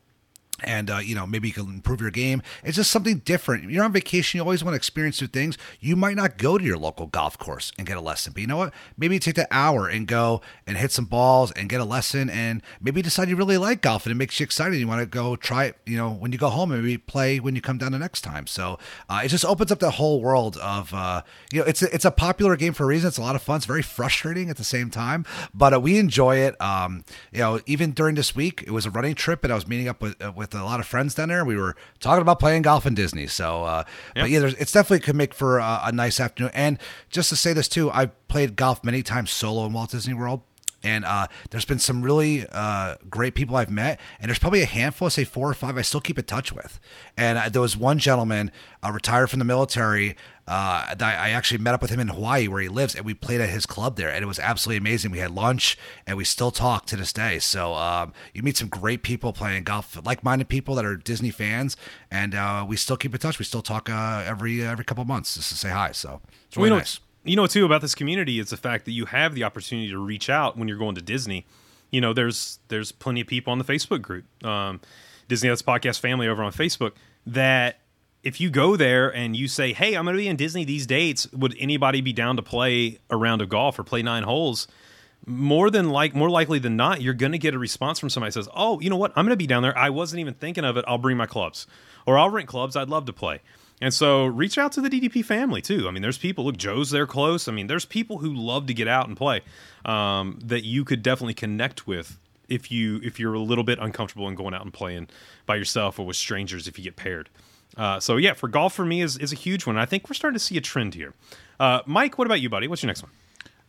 and uh, you know maybe you can improve your game. It's just something different. You're on vacation you always want to experience new things. You might not go to your local golf course and get a lesson but you know what? Maybe you take that hour and go and hit some balls and get a lesson and maybe decide you really like golf and it makes you excited you want to go try it you know when you go home and maybe play when you come down the next time. So uh, it just opens up the whole world of uh, you know it's a, it's a popular game for a reason. It's a lot of fun. It's very frustrating at the same time but uh, we enjoy it. Um, you know even during this week it was a running trip and i was meeting up with uh, with with a lot of friends down there. We were talking about playing golf in Disney. So, uh, but yeah, there's, it's definitely could make for a, a nice afternoon. And just to say this too, I've played golf many times solo in Walt Disney World. And uh, there's been some really uh, great people I've met, and there's probably a handful, say four or five, I still keep in touch with. And uh, there was one gentleman, uh, retired from the military, uh, that I actually met up with him in Hawaii where he lives, and we played at his club there, and it was absolutely amazing. We had lunch, and we still talk to this day. So um, you meet some great people playing golf, like-minded people that are Disney fans, and uh, we still keep in touch. We still talk uh, every every couple months just to say hi. So it's really know, nice. You know, too, about this community is the fact that you have the opportunity to reach out when you're going to Disney. You know, there's there's plenty of people on the Facebook group, um, Disney Dads Podcast Family over on Facebook, that if you go there and you say, "Hey, I'm going to be in Disney these dates," would anybody be down to play a round of golf or play nine holes? More than like, more likely than not, you're going to get a response from somebody says, "Oh, you know what? I'm going to be down there. I wasn't even thinking of it. I'll bring my clubs, or I'll rent clubs. I'd love to play." And so, reach out to the DDP family too. I mean, there's people. Look, Joe's there close. I mean, there's people who love to get out and play um, that you could definitely connect with if you if you're a little bit uncomfortable in going out and playing by yourself or with strangers if you get paired. Uh, so yeah, for golf for me is is a huge one. I think we're starting to see a trend here. Uh, Mike, what about you, buddy? What's your next one?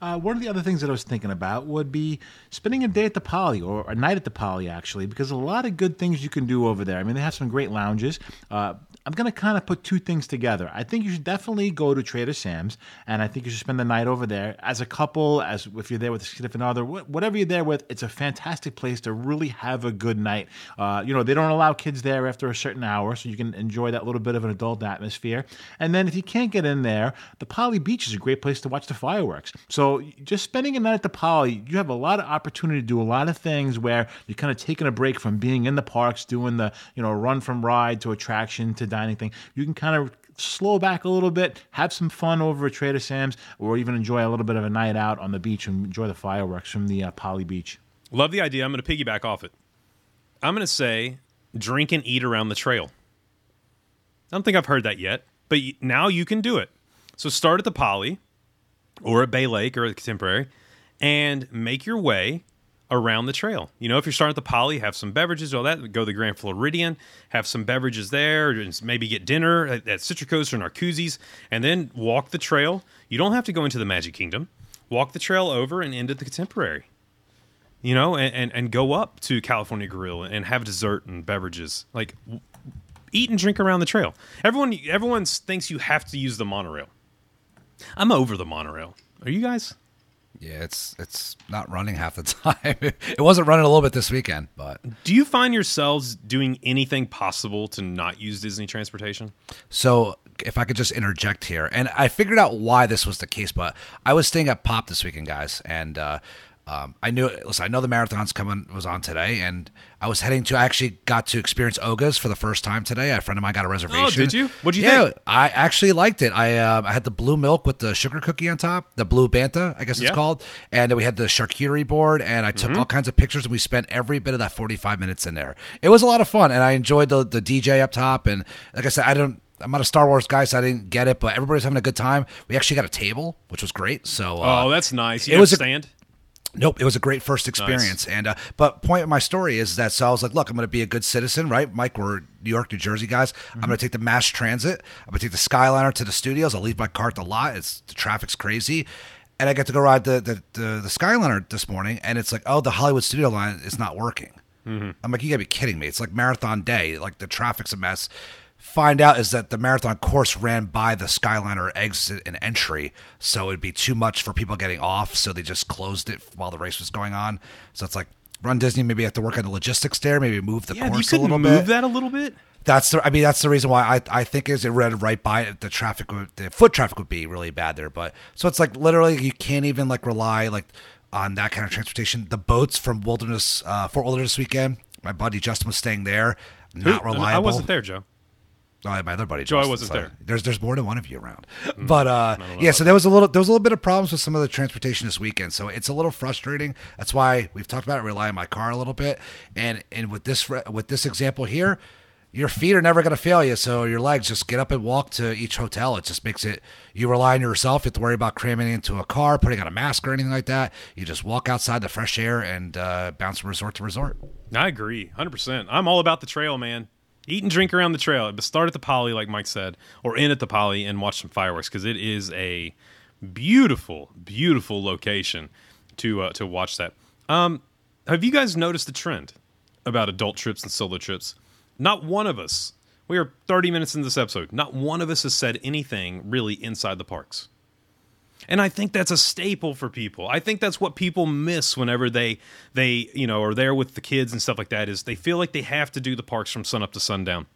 Uh, one of the other things that I was thinking about would be spending a day at the Poly or a night at the Poly, actually, because a lot of good things you can do over there. I mean, they have some great lounges. Uh, I'm going to kind of put two things together. I think you should definitely go to Trader Sam's, and I think you should spend the night over there as a couple, as if you're there with a significant other, whatever you're there with. It's a fantastic place to really have a good night. Uh, you know, they don't allow kids there after a certain hour, so you can enjoy that little bit of an adult atmosphere. And then if you can't get in there, the Poly Beach is a great place to watch the fireworks. So just spending a night at the Poly, you have a lot of opportunity to do a lot of things where you're kind of taking a break from being in the parks, doing the you know run from ride to attraction to dining thing. You can kind of slow back a little bit, have some fun over at Trader Sam's, or even enjoy a little bit of a night out on the beach and enjoy the fireworks from the uh, Poly Beach. Love the idea. I'm going to piggyback off it. I'm going to say drink and eat around the trail. I don't think I've heard that yet, but now you can do it. So start at the Poly or at Bay Lake or at Contemporary and make your way around the trail. You know, if you're starting at the Poly, have some beverages, all that. Go to the Grand Floridian, have some beverages there, maybe get dinner at, at Citricos or Narcoossee's, and then walk the trail. You don't have to go into the Magic Kingdom. Walk the trail over and at the Contemporary. You know, and, and, and go up to California Grill and have dessert and beverages. Like, eat and drink around the trail. Everyone, everyone thinks you have to use the monorail. I'm over the monorail. Are you guys? Yeah, it's it's not running half the time. it wasn't running a little bit this weekend, but Do you find yourselves doing anything possible to not use Disney transportation? So, if I could just interject here, and I figured out why this was the case, but I was staying at Pop this weekend, guys, and uh, um, I knew. Listen, I know the marathon's coming was on today, and I was heading to. I actually got to experience Oga's for the first time today. A friend of mine got a reservation. Oh, did you? What'd you yeah, think? I actually liked it. I uh, I had the blue milk with the sugar cookie on top, the blue bantha, I guess it's Yeah. called, and then we had the charcuterie board, and I took Mm-hmm. all kinds of pictures, and we spent every bit of that forty five minutes in there. It was a lot of fun, and I enjoyed the the DJ up top, and like I said, I don't. I'm not a Star Wars guy, so I didn't get it, but everybody's having a good time. We actually got a table, which was great. So, uh, oh, that's nice. You it was a- stand. Nope, it was a great first experience. And uh, but point of my story is that so I was like, look, I'm going to be a good citizen, right? Mike, we're New York, New Jersey guys. I'm going to take the mass transit. I'm going to take the Skyliner to the studios. I'll leave my car at the lot. It's the traffic's crazy. And I get to go ride the the, the, the Skyliner this morning, and it's like, oh, the Hollywood studio line is not working. I'm like, you gotta be kidding me! It's like marathon day. Like the traffic's a mess. Find out is that the marathon course ran by the Skyliner exit and entry, so it'd be too much for people getting off. So they just closed it while the race was going on. So it's like Run Disney maybe have to work on the logistics there, maybe move the Yeah, you course a couldn't little move bit. that a little bit. That's the. I mean, that's the reason why I I think is it ran right by it. The traffic, would, the foot traffic would be really bad there. But so it's like literally you can't even like rely like on that kind of transportation. The boats from Wilderness uh, Fort Wilderness weekend. My buddy Justin was staying there. Not Who- reliable. I wasn't there, Joe. Oh, my other buddy. Joe, wasn't so there. Mm, There's there's more than one of you around, but uh, yeah. So there was a little there was a little bit of problems with some of the transportation this weekend. So it's a little frustrating. That's why we've talked about it, rely on my car a little bit. And and with this with this example here, your feet are never going to fail you. So your legs just get up and walk to each hotel. It just makes it, you rely on yourself. You have to worry about cramming into a car, putting on a mask or anything like that. You just walk outside the fresh air and uh, bounce from resort to resort. I agree, hundred percent. I'm all about the trail, man. Eat and drink around the trail, but start at the Poly, like Mike said, or in at the Poly and watch some fireworks because it is a beautiful, beautiful location to uh, to watch that. Um, have you guys noticed the trend about adult trips and solo trips? Not one of us. We are 30 minutes into this episode. Not one of us has said anything really inside the parks. And I think that's a staple for people. I think that's what people miss whenever they they, you know, are there with the kids and stuff like that is they feel like they have to do the parks from sun up to sundown.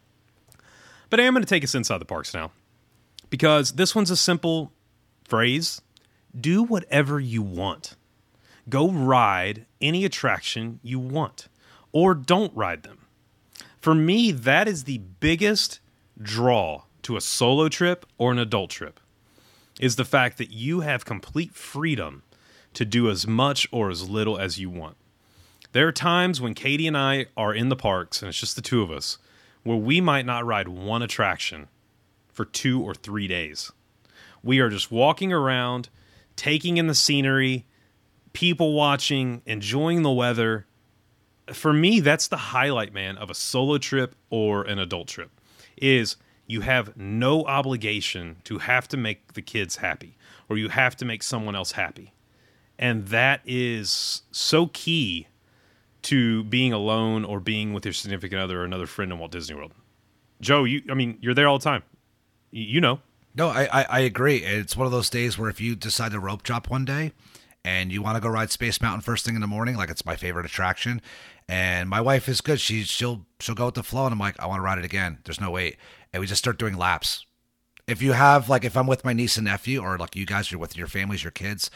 But I am going to take us inside the parks now. Because this one's a simple phrase. Do whatever you want. Go ride any attraction you want or don't ride them. For me, that is the biggest draw to a solo trip or an adult trip is the fact that you have complete freedom to do as much or as little as you want. There are times when Katie and I are in the parks and it's just the two of us where we might not ride one attraction for 2 or 3 days. We are just walking around, taking in the scenery, people watching, enjoying the weather, for me that's the highlight man of a solo trip or an adult trip is you have no obligation to have to make the kids happy or you have to make someone else happy and that is so key to being alone or being with your significant other or another friend in Walt Disney World. Joe, you I mean, you're there all the time. Y- You know. No, I, I, I agree. It's one of those days where if you decide to rope drop one day and you want to go ride Space Mountain first thing in the morning, like it's my favorite attraction, and my wife is good. She she'll she'll go with the flow, and I'm like, I want to ride it again. There's no wait, and we just start doing laps. If you have like if I'm with my niece and nephew, or like you guys are with your families, your kids,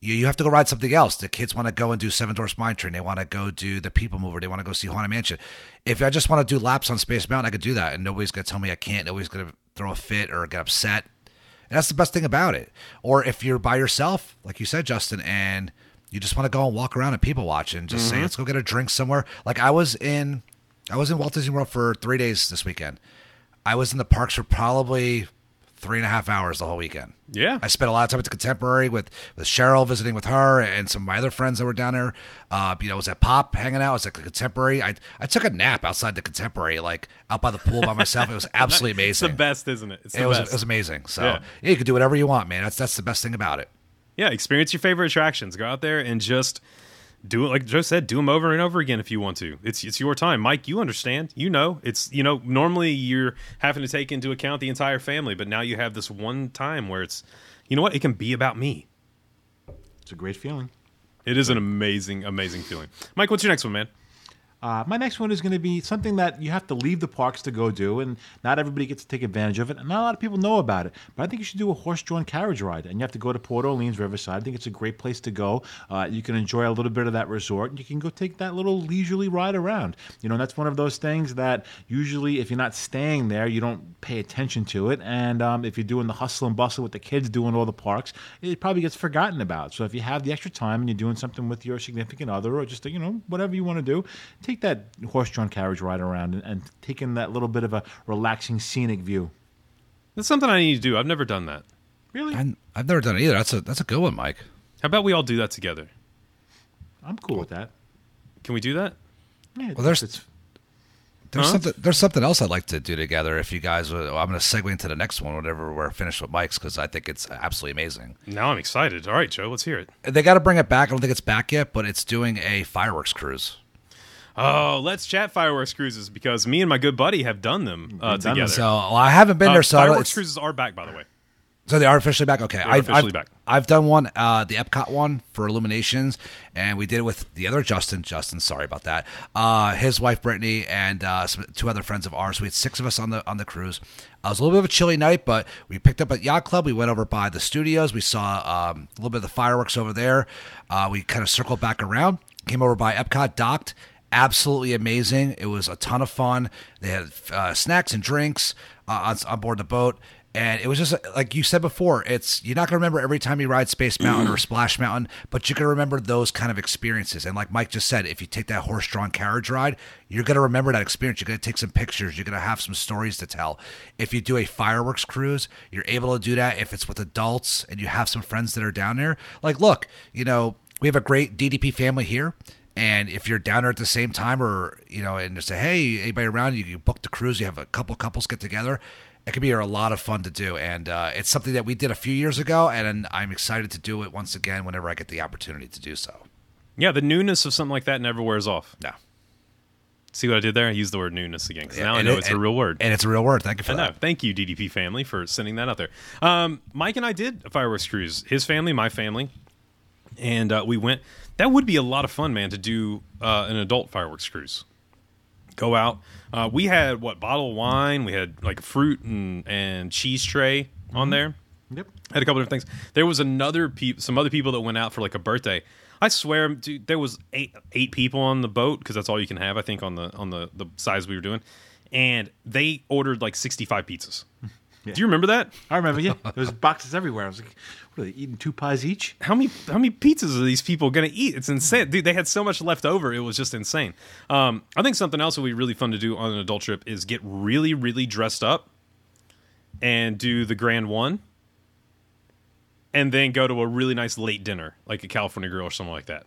you, you have to go ride something else. The kids want to go and do Seven Dwarfs Mine Train. They want to go do the People Mover. They want to go see Haunted Mansion. If I just want to do laps on Space Mountain, I could do that, and nobody's gonna tell me I can't. Nobody's gonna throw a fit or get upset. And that's the best thing about it. Or if you're by yourself, like you said, Justin, and you just want to go and walk around and people watch and just say, mm-hmm. let's go get a drink somewhere. Like I was in, I was in Walt Disney World for three days this weekend. I was in the parks for probably three and a half hours the whole weekend. Yeah. I spent a lot of time at the Contemporary with with Cheryl visiting with her and some of my other friends that were down there. Uh, you know, I was at Pop hanging out. I was at the Contemporary. I I took a nap outside the Contemporary, like out by the pool by myself. It was absolutely amazing. It's the best, isn't it? It was, best. it was amazing. So Yeah. yeah. you can do whatever you want, man. That's that's the best thing about it. Yeah, experience your favorite attractions. Go out there and just do it like Joe said, do them over and over again if you want to. It's it's your time. Mike, you understand. You know. It's you know, normally you're having to take into account the entire family, but now you have this one time where it's you know what? It can be about me. It's a great feeling. It is an amazing, amazing feeling. Mike, what's your next one, man? Uh, my next one is going to be something that you have to leave the parks to go do, and not everybody gets to take advantage of it. And not a lot of people know about it. But I think you should do a horse-drawn carriage ride, and you have to go to Port Orleans Riverside. I think it's a great place to go. Uh, you can enjoy a little bit of that resort, and you can go take that little leisurely ride around. You know, that's one of those things that usually, if you're not staying there, you don't pay attention to it. And um, if you're doing the hustle and bustle with the kids doing all the parks, it probably gets forgotten about. So if you have the extra time and you're doing something with your significant other, or just you know whatever you want to do, take that horse-drawn carriage ride around and, and take in that little bit of a relaxing scenic view. That's something I need to do. I've never done that. Really, I, I've never done it either. That's a that's a good one, Mike. How about we all do that together? I'm cool with that. Can we do that? Yeah, Well, there's- it's, There's Huh? something there's something else I'd like to do together. If you guys, would, I'm going to segue into the next one whenever we're finished with Mike's because I think it's absolutely amazing. Now I'm excited. All right, Joe, let's hear it. They got to bring it back. I don't think it's back yet, but it's doing a fireworks cruise. Oh, let's chat fireworks cruises because me and my good buddy have done them uh, We've done them. together. So well, I haven't been Uh, there. So fireworks cruises are back, by the way. So they are officially back. Okay, I've, officially I've, back. I've done one, uh, the Epcot one for Illuminations, and we did it with the other Justin. Justin, sorry about that. Uh, his wife Brittany and uh, some, two other friends of ours. We had six of us on the on the cruise. Uh, it was a little bit of a chilly night, but we picked up at Yacht Club. We went over by the studios. We saw um, a little bit of the fireworks over there. Uh, we kind of circled back around, came over by Epcot, docked. Absolutely amazing. It was a ton of fun. They had uh, snacks and drinks uh, on, on board the boat And it was just like you said before, it's you're not gonna remember every time you ride Space Mountain or Splash Mountain, but you're gonna remember those kind of experiences. And like Mike just said, if you take that horse-drawn carriage ride, you're gonna remember that experience. You're gonna take some pictures. You're gonna have some stories to tell. If you do a fireworks cruise, you're able to do that. If it's with adults and you have some friends that are down there, like look, you know, we have a great DDP family here. And if you're down there at the same time, or you know, and just say, "Hey, anybody around?" You, you book the cruise. You have a couple couples get together. It can be a lot of fun to do, and uh, it's something that we did a few years ago, and I'm excited to do it once again whenever I get the opportunity to do so. Yeah, the newness of something like that never wears off. No, See what I did there? I used the word newness again because now I know it- it's a real word. and it's a real word. Thank you for I know. Thank you, DDP family, for sending that out there. Um, Mike and I did a fireworks cruise. His family, my family, and uh, we went. That would be a lot of fun, man, to do uh, an adult fireworks cruise. Go out. Uh, we had what bottle of wine. We had like fruit and and cheese tray on there. Yep. Had a couple different things. There was another pe- some other people that went out for like a birthday. I swear, dude, there was eight eight people on the boat because that's all you can have, I think, on the on the the size we were doing, and they ordered like sixty five pizzas. Do you remember that? I remember, yeah. There was boxes everywhere. I was like, what are they eating? Two pies each? How many how many pizzas are these people gonna eat? It's insane, dude. They had so much left over; it was just insane. Um, I think something else would be really fun to do on an adult trip is get really, really dressed up and do the grand one, and then go to a really nice late dinner, like a California Grill or something like that.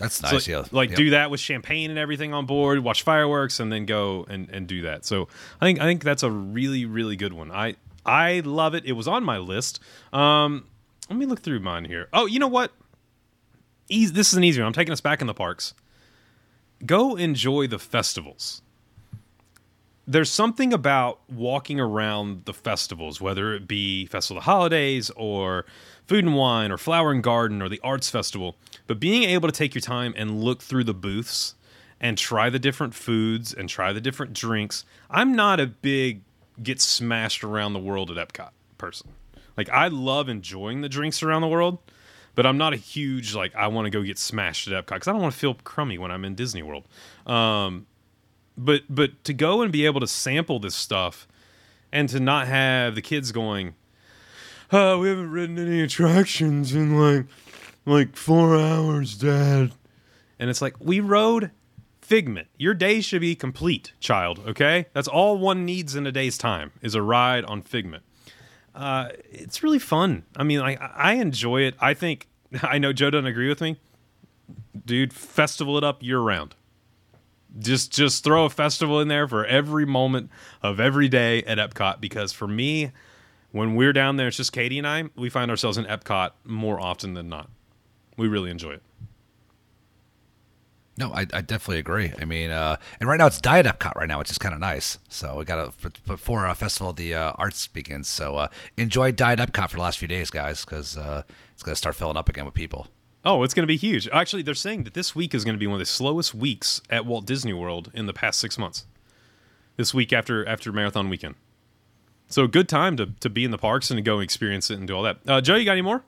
That's So, nice. yeah, like Yep. do that with champagne and everything on board, watch fireworks, and then go and, and do that. So I think I think that's a really really good one. I I love it. It was on my list. Um, let me look through mine here. Oh, you know what? Easy, this is an easy one. I'm taking us back in the parks. Go enjoy the festivals. There's something about walking around the festivals, whether it be Festival of the Holidays or Food and Wine or Flower and Garden or the Arts Festival, but being able to take your time and look through the booths and try the different foods and try the different drinks. I'm not a big get smashed around the world at Epcot person. Like I love enjoying the drinks around the world, but I'm not a huge like I want to go get smashed at Epcot because I don't want to feel crummy when I'm in Disney World. Um, but but to go and be able to sample this stuff and to not have the kids going, oh, we haven't ridden any attractions in like like four hours, Dad. And it's like we rode Figment. Your day should be complete, child. Okay, that's all one needs in a day's time is a ride on Figment. Uh, it's really fun. I mean, I I enjoy it. I think I know Joe doesn't agree with me, dude. Festival it up year round. Just just throw a festival in there for every moment of every day at Epcot because for me, when we're down there, it's just Katie and I. We find ourselves in Epcot more often than not. We really enjoy it. No, I, I definitely agree. I mean, uh, and right now it's Diet Epcot right now, which is kind of nice. So we got to before uh, festival the uh, arts begins. So uh, enjoy Diet Epcot for the last few days, guys, because uh, it's going to start filling up again with people. Oh, it's going to be huge. Actually, they're saying that this week is going to be one of the slowest weeks at Walt Disney World in the past six months. This week after after marathon weekend, so good time to to be in the parks and to go experience it and do all that. Uh, Joe, you got any more?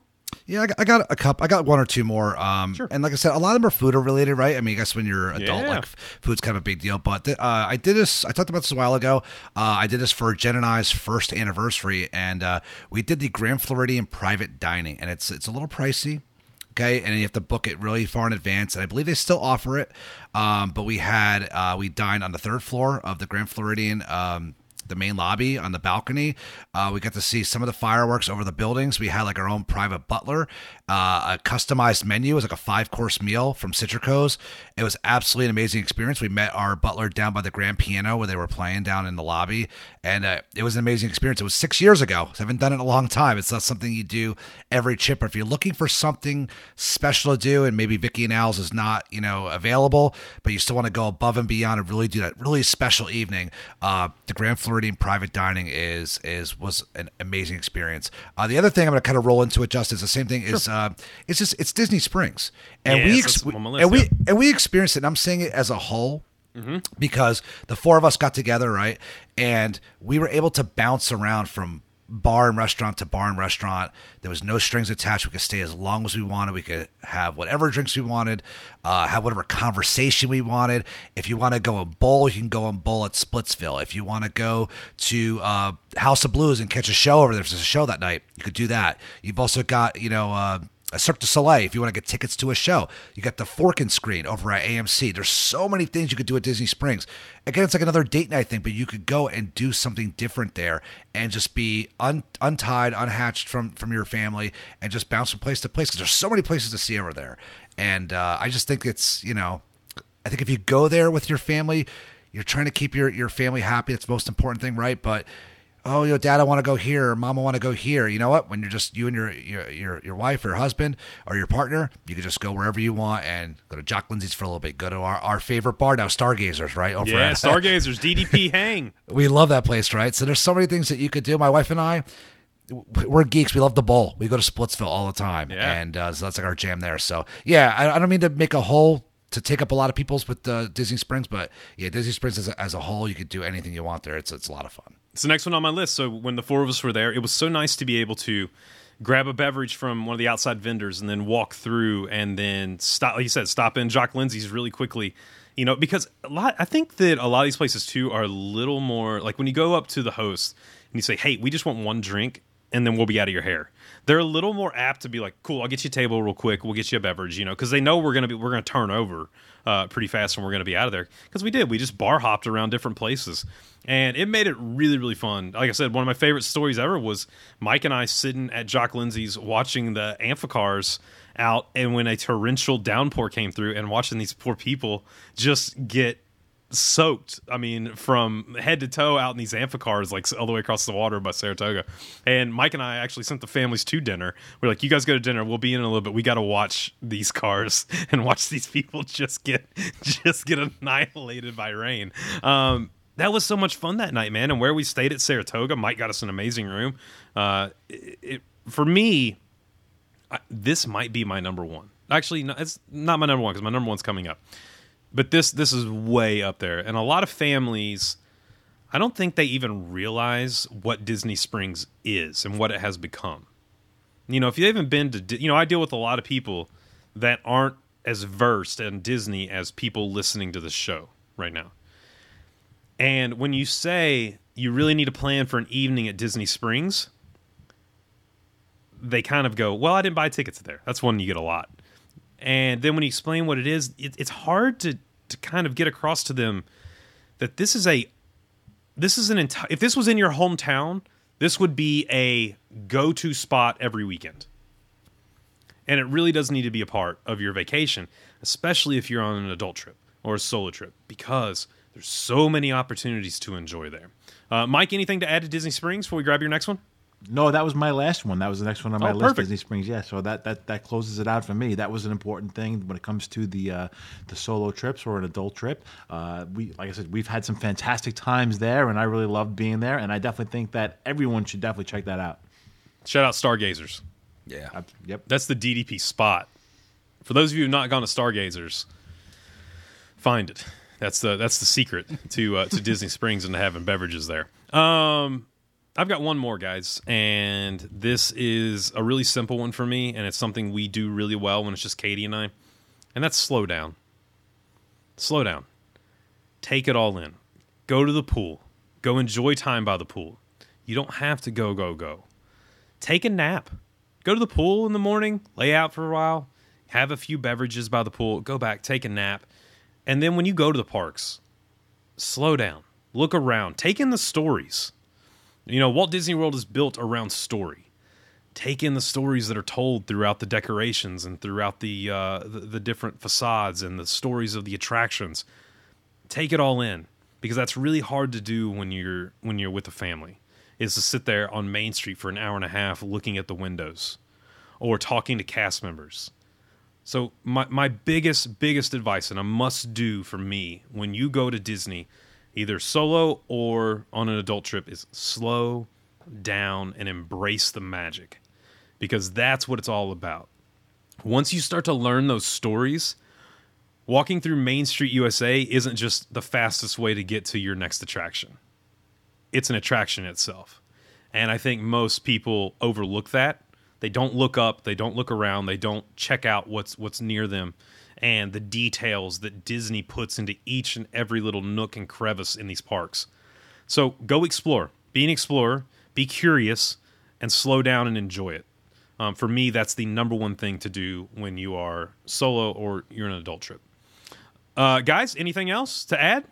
Yeah, I got, I got a cup. I got one or two more. Um, Sure. And like I said, a lot of them are food related, right? I mean, I guess when you're adult, Yeah. like food's kind of a big deal. But th- uh, I did this. I talked about this a while ago. Uh, I did this for Jen and I's first anniversary, and uh, we did the Grand Floridian private dining, and it's it's a little pricey. Okay, and you have to book it really far in advance, and I believe they still offer it. Um, but we had uh, we dined on the third floor of the Grand Floridian. Um, the main lobby on the balcony. Uh, we got to see some of the fireworks over the buildings. We had like our own private butler, uh, a customized menu. It was like a five course meal from Citrico's. It was absolutely an amazing experience. We met our butler down by the grand piano where they were playing down in the lobby, and uh, it was an amazing experience. It was six years ago. I haven't done it in a long time. It's not something you do every. But if you're looking for something special to do, and maybe Vicky and Al's is not you know available, but you still want to go above and beyond and really do that really special evening, uh, the Grand Floridian private dining is is was an amazing experience. Uh, the other thing I'm going to kind of roll into it, just is the same thing. Is uh, it's just it's Disney Springs, and Yes, we ex- list, and we yeah. and we experienced it. And I'm saying it as a whole because the four of us got together, right, and we were able to bounce around from bar and restaurant to bar and restaurant. There was no strings attached. We could stay as long as we wanted. We could have whatever drinks we wanted, uh, have whatever conversation we wanted. If you want to go and bowl, you can go and bowl at Splitsville. If you want to go to uh, House of Blues and catch a show over there, if there's a show that night, you could do that. You've also got, you know, uh, a Cirque du Soleil if you want to get tickets to a show. You got the Fork and Screen over at AMC. There's so many things you could do at Disney Springs. Again, it's like another date night thing, but you could go and do something different there and just be un- untied, unhatched from from your family and just bounce from place to place because there's so many places to see over there. And uh, I just think it's you know, I think if you go there with your family, you're trying to keep your your family happy. That's the most important thing, right? But oh, you know, dad, I want to go here, mom, I want to go here. You know what? When you're just you and your your your, your wife or husband or your partner, you can just go wherever you want and go to Jock Lindsay's for a little bit. Go to our, our favorite bar now, Stargazers, right? Over Yeah, at- Stargazers, DDP Hang. we love that place, right? So there's so many things that you could do. My wife and I, we're geeks. We love the bowl. We go to Splitsville all the time, Yeah. and uh, so that's like our jam there. So yeah, I, I don't mean to make a whole to take up a lot of people's with uh, Disney Springs, but yeah, Disney Springs as a, as a whole, you could do anything you want there. It's it's a lot of fun. It's the next one on my list. So when the four of us were there, it was so nice to be able to grab a beverage from one of the outside vendors and then walk through and then stop. Like you said, stop in Jock Lindsay's really quickly. You know, because a lot. I think that a lot of these places too are a little more like when you go up to the host and you say, "Hey, we just want one drink." And then we'll be out of your hair. They're a little more apt to be like, "Cool, I'll get you a table real quick. We'll get you a beverage," you know, because they know we're gonna be we're gonna turn over uh, pretty fast and we're gonna be out of there. Because we did, we just bar hopped around different places, and it made it really really fun. Like I said, one of my favorite stories ever was Mike and I sitting at Jock Lindsay's watching the amphicars out, and when a torrential downpour came through, and watching these poor people just get soaked. I mean, from head to toe out in these amphicars, like all the way across the water by Saratoga. And Mike and I actually sent the families to dinner. We're like, you guys go to dinner. We'll be in a little bit. We got to watch these cars and watch these people just get just get annihilated by rain. Um, that was so much fun that night, man. And where we stayed at Saratoga, Mike got us an amazing room. Uh, it, it, for me, I, this might be my number one. Actually, no, it's not my number one because my number one's coming up but this this is way up there. And a lot of families i don't think they even realize what disney springs is and what it has become. You know if you haven't been to you know i deal with a lot of people that aren't as versed in disney as people listening to the show right now. And when you say you really need to plan for an evening at disney springs they kind of go well i didn't buy tickets there. That's one you get a lot and then when you explain what it is, it, it's hard to to kind of get across to them that this is a this is an entire. If this was in your hometown, this would be a go to spot every weekend, and it really does need to be a part of your vacation, especially if you're on an adult trip or a solo trip, because there's so many opportunities to enjoy there. Uh, Mike, anything to add to Disney Springs before we grab your next one? No, that was my last one. That was the next one on my Oh, list. perfect. Disney Springs. Yeah, so that, that that closes it out for me. That was an important thing when it comes to the uh, the solo trips or an adult trip. Uh, we, like I said, we've had some fantastic times there, and I really loved being there. And I definitely think that everyone should definitely check that out. Shout out Stargazers. Yeah. Uh, yep. That's the DDP spot. For those of you who've not gone to Stargazers, find it. That's the that's the secret to uh, to Disney Springs and to having beverages there. Um, I've got one more, guys, and this is a really simple one for me, and it's something we do really well when it's just Katie and I, and that's slow down. Slow down. Take it all in. Go to the pool. Go enjoy time by the pool. You don't have to go go go. Take a nap go to the pool in the morning, lay out for a while, have a few beverages by the pool, go back, take a nap. And then when you go to the parks, slow down, look around, take in the stories. You know, Walt Disney World is built around story. Take in the stories that are told throughout the decorations and throughout the, uh, the the different facades and the stories of the attractions. Take it all in because that's really hard to do when you're when you're with a family. Is to sit there on Main Street for an hour and a half looking at the windows or talking to cast members. So my my biggest biggest advice and a must do for me when you go to Disney, either solo or on an adult trip, is slow down and embrace the magic, because that's what it's all about. Once you start to learn those stories, walking through Main Street USA isn't just the fastest way to get to your next attraction. It's an attraction itself. And I think most people overlook that. They don't look up, they don't look around, they don't check out what's what's near them and the details that Disney puts into each and every little nook and crevice in these parks. So go explore. Be an explorer, be curious, and slow down and enjoy it. Um, for me, that's the number one thing to do when you are solo or you're on an adult trip. Uh, guys, anything else to add?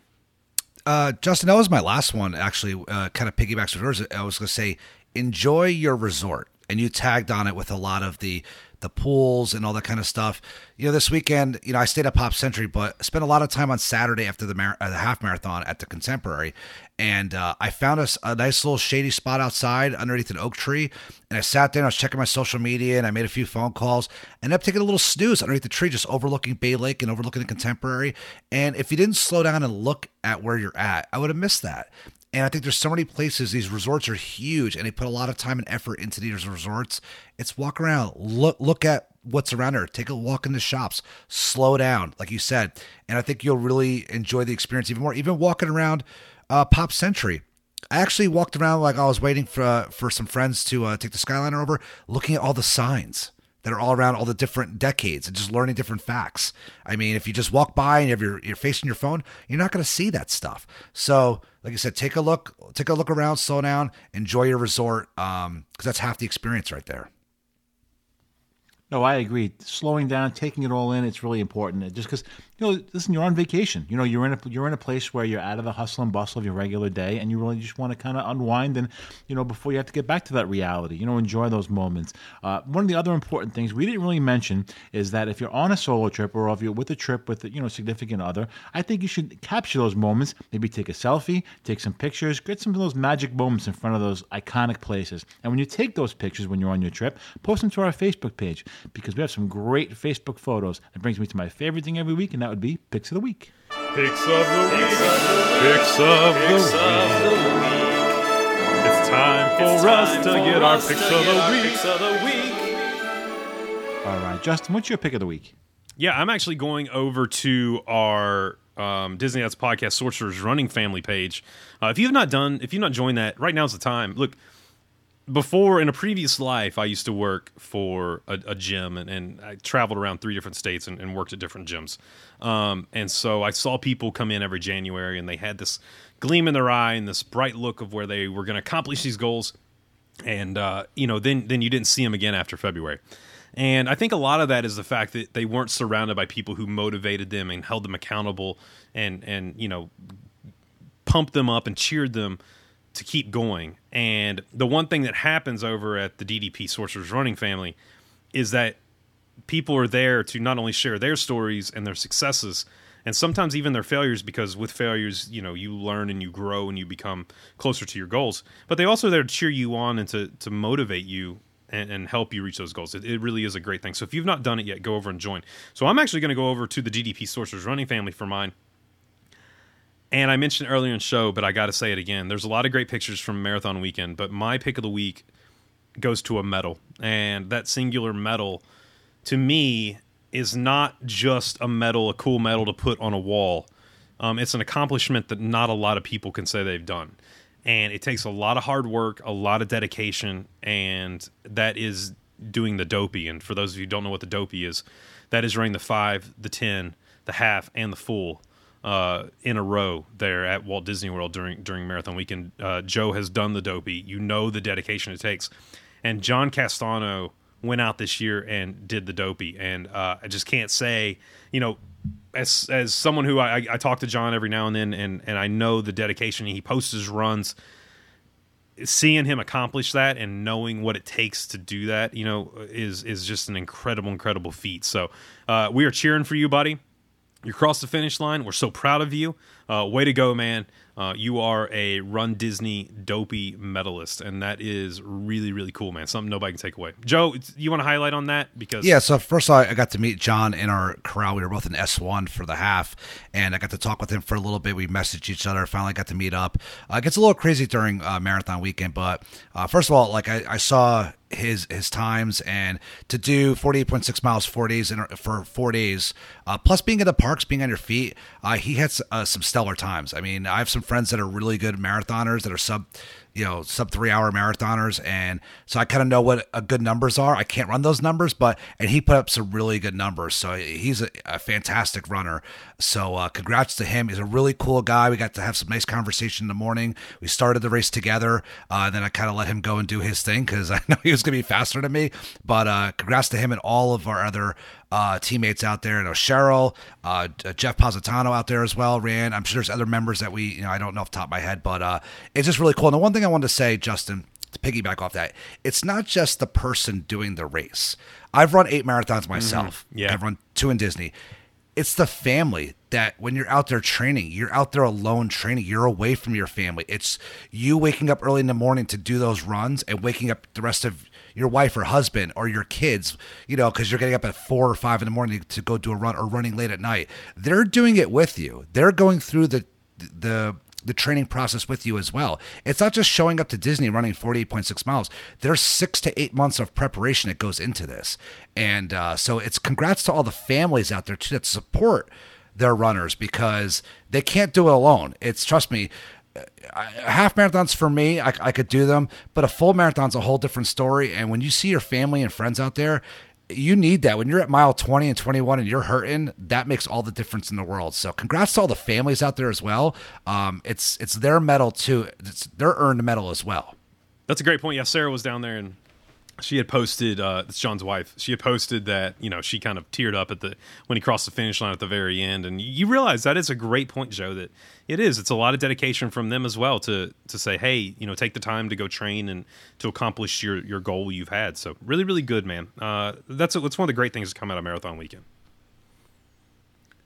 Uh, Justin, that was my last one. Actually, uh, kind of piggybacks with yours. I was going to say, enjoy your resort, and you tagged on it with a lot of the the pools and all that kind of stuff. You know, this weekend, you know, I stayed at Pop Century, but spent a lot of time on Saturday after the, mar- uh, the half marathon at the Contemporary, and uh, I found a, a, nice little shady spot outside underneath an oak tree, and I sat there and I was checking my social media, and I made a few phone calls, and I'm taking a little snooze underneath the tree, just overlooking Bay Lake and overlooking the Contemporary. And if you didn't slow down and look at where you're at, I would have missed that. And I think there's so many places. These resorts are huge, and they put a lot of time and effort into these resorts. It's walk around, look look at what's around there. Take a walk in the shops, slow down, like you said, and I think you'll really enjoy the experience even more. Even walking around uh, Pop Century. I actually walked around like I was waiting for uh, for some friends to uh, take the Skyliner over, looking at all the signs that are all around all the different decades and just learning different facts. I mean, if you just walk by and you have your you're facing your phone, you're not going to see that stuff. So, like I said, take a look, take a look around, slow down, enjoy your resort, because um, that's half the experience right there. No, I agree. Slowing down, taking it all in, it's really important. Just because you know, listen, you're on vacation. You know, you're in a you're in a place where you're out of the hustle and bustle of your regular day, and you really just want to kind of unwind and you know before you have to get back to that reality. You know, enjoy those moments. Uh, one of the other important things we didn't really mention is that if you're on a solo trip or if you're with a trip with you know a significant other, I think you should capture those moments. Maybe take a selfie, take some pictures, get some of those magic moments in front of those iconic places. And when you take those pictures when you're on your trip, post them to our Facebook page because we have some great Facebook photos. It brings me to my favorite thing every week, and that would be Picks of the Week. Picks of the week. Picks of the week. It's time for us to get our picks of the week. All right, Justin, what's your pick of the week? Yeah, I'm actually going over to our um, Disney Dads Podcast Sorcerers Running Family page. Uh, if you've not done, if you've not joined that, right now's the time. Look, before in a previous life, I used to work for a, a gym and, and, I traveled around three different states and, and worked at different gyms. Um, and so I saw people come in every January and they had this gleam in their eye and this bright look of where they were going to accomplish these goals. And, uh, you know, then, then you didn't see them again after February. And I think a lot of that is the fact that they weren't surrounded by people who motivated them and held them accountable and, and you know, pumped them up and cheered them to keep going. And the one thing that happens over at the DDP Sorcerers Running family is that people are there to not only share their stories and their successes and sometimes even their failures because with failures you know you learn and you grow and you become closer to your goals. But they also there to cheer you on and to, to motivate you and, and help you reach those goals. It, it, really is a great thing. So if you've not done it yet go over and join. So i'm actually going to go over to the ddp sorcerers running family for mine and I mentioned earlier in the show, but I got to say it again. There's a lot of great pictures from Marathon Weekend, but my pick of the week goes to a medal. And that singular medal, to me, is not just a medal, a cool medal to put on a wall. Um, it's an accomplishment that not a lot of people can say they've done. And it takes a lot of hard work, a lot of dedication, and that is doing the dopey. And for those of you who don't know what the dopey is, that is running the five, the 10, the half, and the full uh, in a row there at Walt Disney World during during marathon weekend. Uh, Joe has done the dopey. You know the dedication it takes, and John Castano went out this year and did the dopey. And uh, I just can't say, you know, as as someone who I, I talk to John every now and then, and and I know the dedication he posts his runs. Seeing him accomplish that and knowing what it takes to do that, you know, is is just an incredible, incredible feat. So, uh, we are cheering for you, buddy you crossed the finish line. We're so proud of you. Uh, way to go, man. Uh, you are a Run Disney dopey medalist, and that is really, really cool, man. Something nobody can take away. Joe, you want to highlight on that? Because yeah, so first all, I got to meet John in our corral. We were both in S one for the half, and I got to talk with him for a little bit. We messaged each other. Finally, got to meet up. Uh, it gets a little crazy during uh, marathon weekend, but uh, first of all, like I, I saw his his times and to do 48.6 miles four days in, for four days uh, plus being in the parks being on your feet uh, he had some stellar times. I mean i have some some friends that are really good marathoners that are sub you know sub three hour marathoners. And so i kind of know what a good numbers are. I can't run those numbers but and he put up some really good numbers. So he's a, a fantastic runner. So uh, congrats to him. He's a really cool guy. We got to have some nice conversation in the morning. We started the race together uh, then i kind of let him go and do his thing because i know he was going to be faster than me. But uh, congrats to him and all of our other uh, teammates out there. You know, Cheryl, uh, Jeff Positano out there as well ran. I'm sure there's other members that we, you know, I don't know off the top of my head, but uh, it's just really cool. And the one thing I wanted to say, Justin, to piggyback off that, it's not just the person doing the race. I've run eight marathons myself. Mm-hmm. Yeah. I've run two in Disney. It's the family that when you're out there training, you're out there alone training. You're away from your family. It's you waking up early in the morning to do those runs and waking up the rest of your wife or husband or your kids, you know, because you're getting up at four or five in the morning to go do a run or running late at night. They're doing it with you. They're going through the the the training process with you as well. It's not just showing up to Disney running 48.6 miles. There's six to eight months of preparation that goes into this. And uh, so it's congrats to all the families out there too that support their runners because they can't do it alone. It's, trust me, half marathons for me, I, I could do them, but a full marathon's a whole different story. And when you see your family and friends out there, you need that. When you're at mile 20 and 21 and you're hurting that makes all the difference in the world. So congrats to all the families out there as well. Um, it's it's their medal too. It's their earned medal as well. That's a great point. Yeah, Sarah was down there and she had posted. Uh, it's John's wife. She had posted that you know she kind of teared up at the when he crossed the finish line at the very end, and you realize that is a great point, Joe. That it is. It's a lot of dedication from them as well to to say, hey, you know, take the time to go train and to accomplish your your goal you've had. So really, really good, man. Uh, that's that's one of the great things to come out of marathon weekend.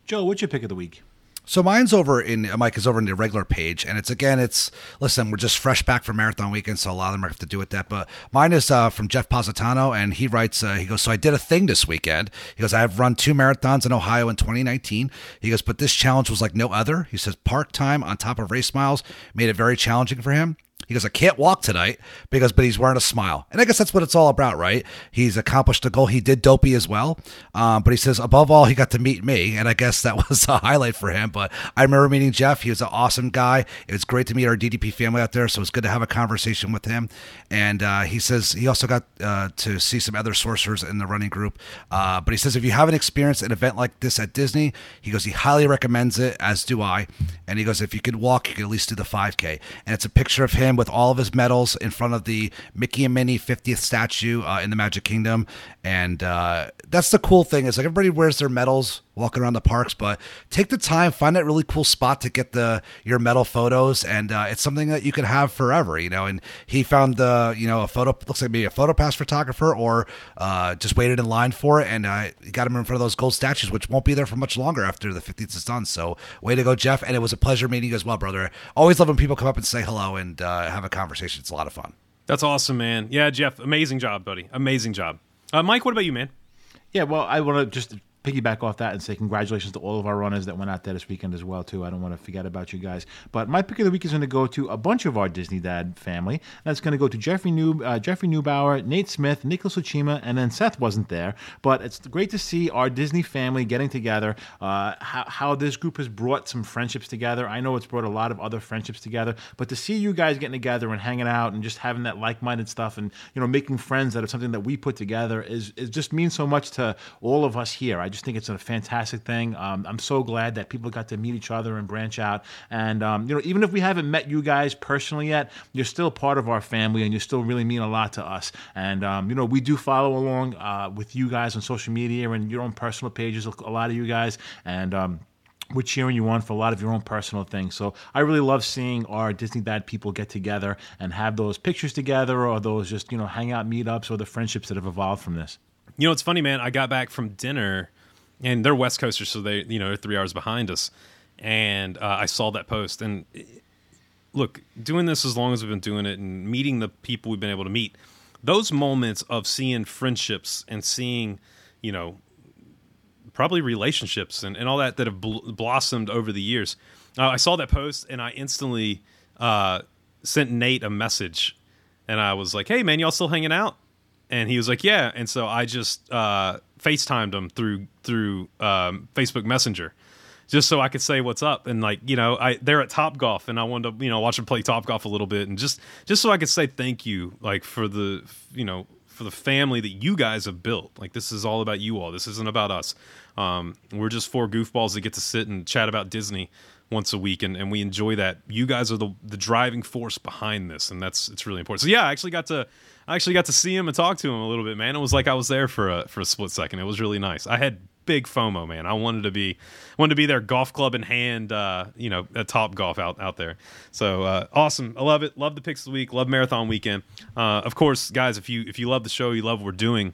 Joe, what's your pick of the week? So mine's over in Mike is over in the regular page, and it's again, it's listen, we're just fresh back from marathon weekend, so a lot of them have to do with that. But mine is uh, from Jeff Positano, and he writes, uh, he goes, so I did a thing this weekend. He goes, I have run two marathons in Ohio in 2019. He goes, but this challenge was like no other. He says park time on top of race miles made it very challenging for him. He goes, I can't walk tonight because, but he's wearing a smile. And I guess that's what it's all about, right? He's accomplished a goal. He did dopey as well. Um, but he says, above all, he got to meet me. And I guess that was a highlight for him. But I remember meeting Jeff. He was an awesome guy. It was great to meet our DDP family out there. So it was good to have a conversation with him. And uh, he says he also got uh, to see some other sorcerers in the running group. Uh, but he says, if you haven't experienced an event like this at Disney, he goes, he highly recommends it, as do I. And he goes, if you could walk, you could at least do the 5K. And it's a picture of him with all of his medals in front of the Mickey and Minnie 50th statue uh, in the Magic Kingdom. And uh, that's the cool thing is like everybody wears their medals walking around the parks, but take the time, find that really cool spot to get the your medal photos, and uh, it's something that you can have forever, you know. And he found the you know a photo looks like maybe a photo pass photographer or uh, just waited in line for it, and uh, got him in front of those gold statues, which won't be there for much longer after the 50th is done. So way to go, Jeff! And it was a pleasure meeting you as well, brother. Always love when people come up and say hello and uh, have a conversation. It's a lot of fun. That's awesome, man. Yeah, Jeff, amazing job, buddy. Amazing job. Uh, Mike, what about you, man? Yeah, well, I want to just piggyback off that and say congratulations to all of our runners that went out there this weekend as well too. I don't want to forget about you guys. But my pick of the week is going to go to a bunch of our Disney Dad family. That's going to go to Jeffrey New uh, Jeffrey Neubauer, Nate Smith, Nicholas Uchima, and then Seth wasn't there. But it's great to see our Disney family getting together. Uh, how, how this group has brought some friendships together. I know it's brought a lot of other friendships together. But to see you guys getting together and hanging out and just having that like-minded stuff and you know making friends that are something that we put together is just means so much to all of us here. I just think it's a fantastic thing. Um, I'm so glad that people got to meet each other and branch out. And um, you know, even if we haven't met you guys personally yet, you're still part of our family, and you still really mean a lot to us. And um, you know, we do follow along uh, with you guys on social media and your own personal pages. A lot of you guys, and um, we're cheering you on for a lot of your own personal things. So I really love seeing our Disney Dad people get together and have those pictures together or those just, you know, hangout meetups or the friendships that have evolved from this. You know, it's funny, man. I got back from dinner, and they're West Coasters, so they, you know, they're three hours behind us. And uh, I saw that post. And look, doing this as long as we've been doing it and meeting the people we've been able to meet, those moments of seeing friendships and seeing, you know, probably relationships and, and all that that have bl- blossomed over the years. Uh, I saw that post and I instantly uh, sent Nate a message, and I was like, "Hey, man, y'all still hanging out?" And he was like, "Yeah." And so I just uh, FaceTimed him through through um, Facebook Messenger, just so I could say what's up. And like, you know, I they're at Top Golf, and I wanted to, you know, watch them play Top Golf a little bit, and just just so I could say thank you, like for the, you know, for the family that you guys have built. Like this is all about you all. This isn't about us. Um, we're just four goofballs that get to sit and chat about Disney once a week, and, and we enjoy that. You guys are the the driving force behind this, and that's it's really important. So yeah, I actually got to. I actually got to see him and talk to him a little bit, man. It was like I was there for a for a split second. It was really nice. I had big FOMO, man. I wanted to be wanted to be there, golf club in hand, uh, you know, a Top Golf out out there. So uh, awesome. I love it. Love the picks of the week. Love marathon weekend. Uh, of course, guys, if you if you love the show, you love what we're doing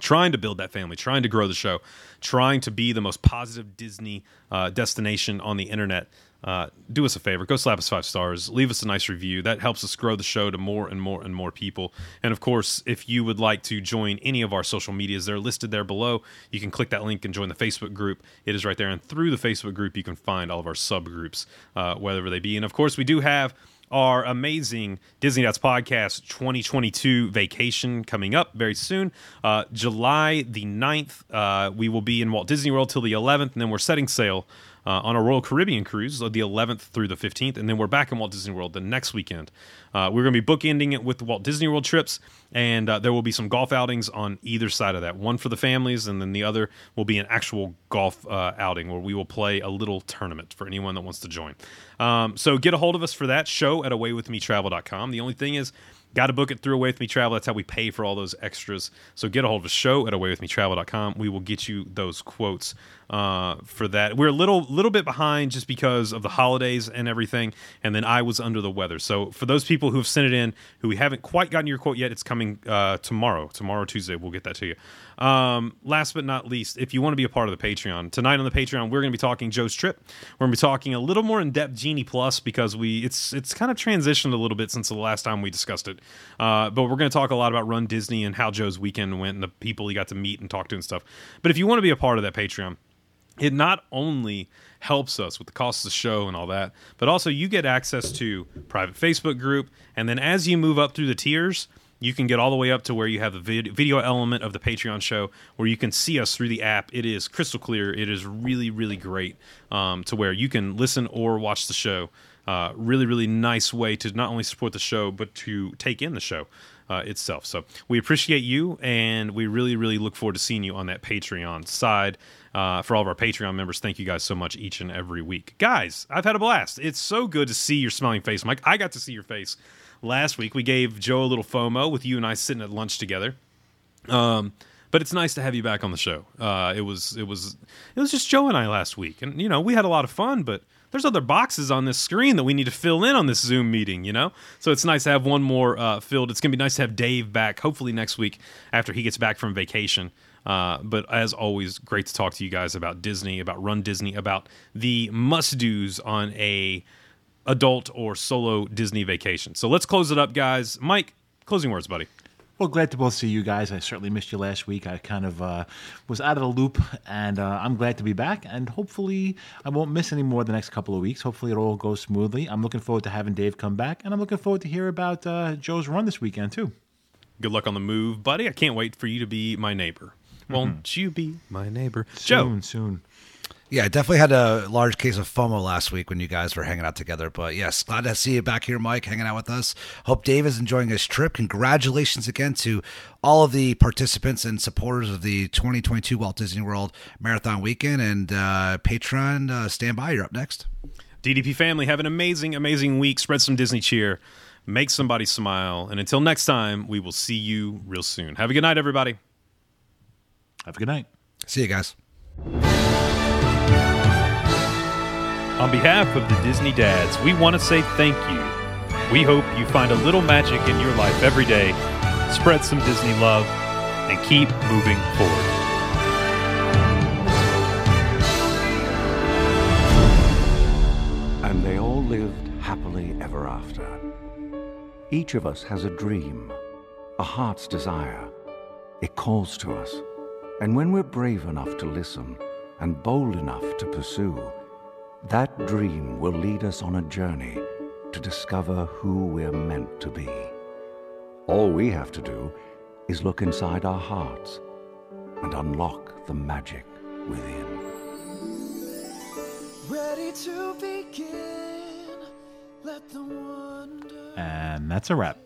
trying to build that family, trying to grow the show, trying to be the most positive Disney uh, destination on the internet. Uh, do us a favor, go slap us five stars, leave us a nice review. That helps us grow the show to more and more and more people. And of course, if you would like to join any of our social medias, they're listed there below. You can click that link and join the Facebook group. It is right there. And through the Facebook group, you can find all of our subgroups, uh, whether they be. And of course, we do have our amazing Disney Dads Podcast 2022 vacation coming up very soon. Uh, July the 9th, uh, we will be in Walt Disney World till the 11th, and then we're setting sail uh, on a Royal Caribbean cruise the 11th through the 15th, and then we're back in Walt Disney World the next weekend. Uh, we're going to be bookending it with Walt Disney World trips, and uh, there will be some golf outings on either side of that. One for the families, and then the other will be an actual golf uh, outing where we will play a little tournament for anyone that wants to join. Um, so get a hold of us for that show at awaywithmetravel.com. The only thing is, Got to book it through Away With Me Travel. That's how we pay for all those extras. So get a hold of a show at awaywithmetravel.com. We will get you those quotes uh, for that. We're a little little bit behind just because of the holidays and everything, and then I was under the weather. So for those people who have sent it in, who we haven't quite gotten your quote yet, it's coming uh, tomorrow. Tomorrow, Tuesday, we'll get that to you. Um, last but not least, if you want to be a part of the Patreon tonight on the Patreon, we're going to be talking Joe's trip. We're going to be talking a little more in depth Genie Plus because we it's it's kind of transitioned a little bit since the last time we discussed it. Uh, but we're going to talk a lot about Run Disney and how Joe's weekend went and the people he got to meet and talk to and stuff. But if you want to be a part of that Patreon, it not only helps us with the cost of the show and all that, but also you get access to private Facebook group. And then as you move up through the tiers, you can get all the way up to where you have the vid- video element of the Patreon show where you can see us through the app. It is crystal clear. It is really, really great um, to where you can listen or watch the show. Uh, really, really nice way to not only support the show, but to take in the show. Uh, itself. So we appreciate you, and we really, really look forward to seeing you on that Patreon side. Uh, for all of our Patreon members, thank you guys so much each and every week. Guys, I've had a blast. It's so good to see your smiling face, Mike. I got to see your face last week. We gave Joe a little FOMO with you and I sitting at lunch together. Um, but it's nice to have you back on the show. Uh, it was it was it was just Joe and I last week, and you know we had a lot of fun, but there's other boxes on this screen that we need to fill in on this Zoom meeting, you know? So it's nice to have one more uh, filled. It's going to be nice to have Dave back, hopefully next week after he gets back from vacation. Uh, but as always, great to talk to you guys about Disney, about Run Disney, about the must dos on a adult or solo Disney vacation. So let's close it up, guys. Mike, closing words, buddy. Well, glad to both see you guys. I certainly missed you last week. I kind of uh, was out of the loop, and uh, I'm glad to be back. And hopefully, I won't miss any more the next couple of weeks. Hopefully, it all goes smoothly. I'm looking forward to having Dave come back, and I'm looking forward to hear about uh, Joe's run this weekend too. Good luck on the move, buddy. I can't wait for you to be my neighbor. Won't Mm-hmm. you be my neighbor, Soon, Joe? soon. Yeah, I definitely had a large case of FOMO last week when you guys were hanging out together. But yes, glad to see you back here, Mike, hanging out with us. Hope Dave is enjoying his trip. Congratulations again to all of the participants and supporters of the 2022 Walt Disney World Marathon Weekend. And uh, Patreon, uh, stand by. You're up next. DDP family, have an amazing, amazing week. Spread some Disney cheer. Make somebody smile. And until next time, we will see you real soon. Have a good night, everybody. Have a good night. See you guys. On behalf of the Disney Dads, we want to say thank you. We hope you find a little magic in your life every day, spread some Disney love, and keep moving forward. And they all lived happily ever after. Each of us has a dream, a heart's desire. It calls to us. And when we're brave enough to listen and bold enough to pursue, that dream will lead us on a journey to discover who we're meant to be. All we have to do is look inside our hearts and unlock the magic within. Ready to begin. Let the wonder. And that's a wrap.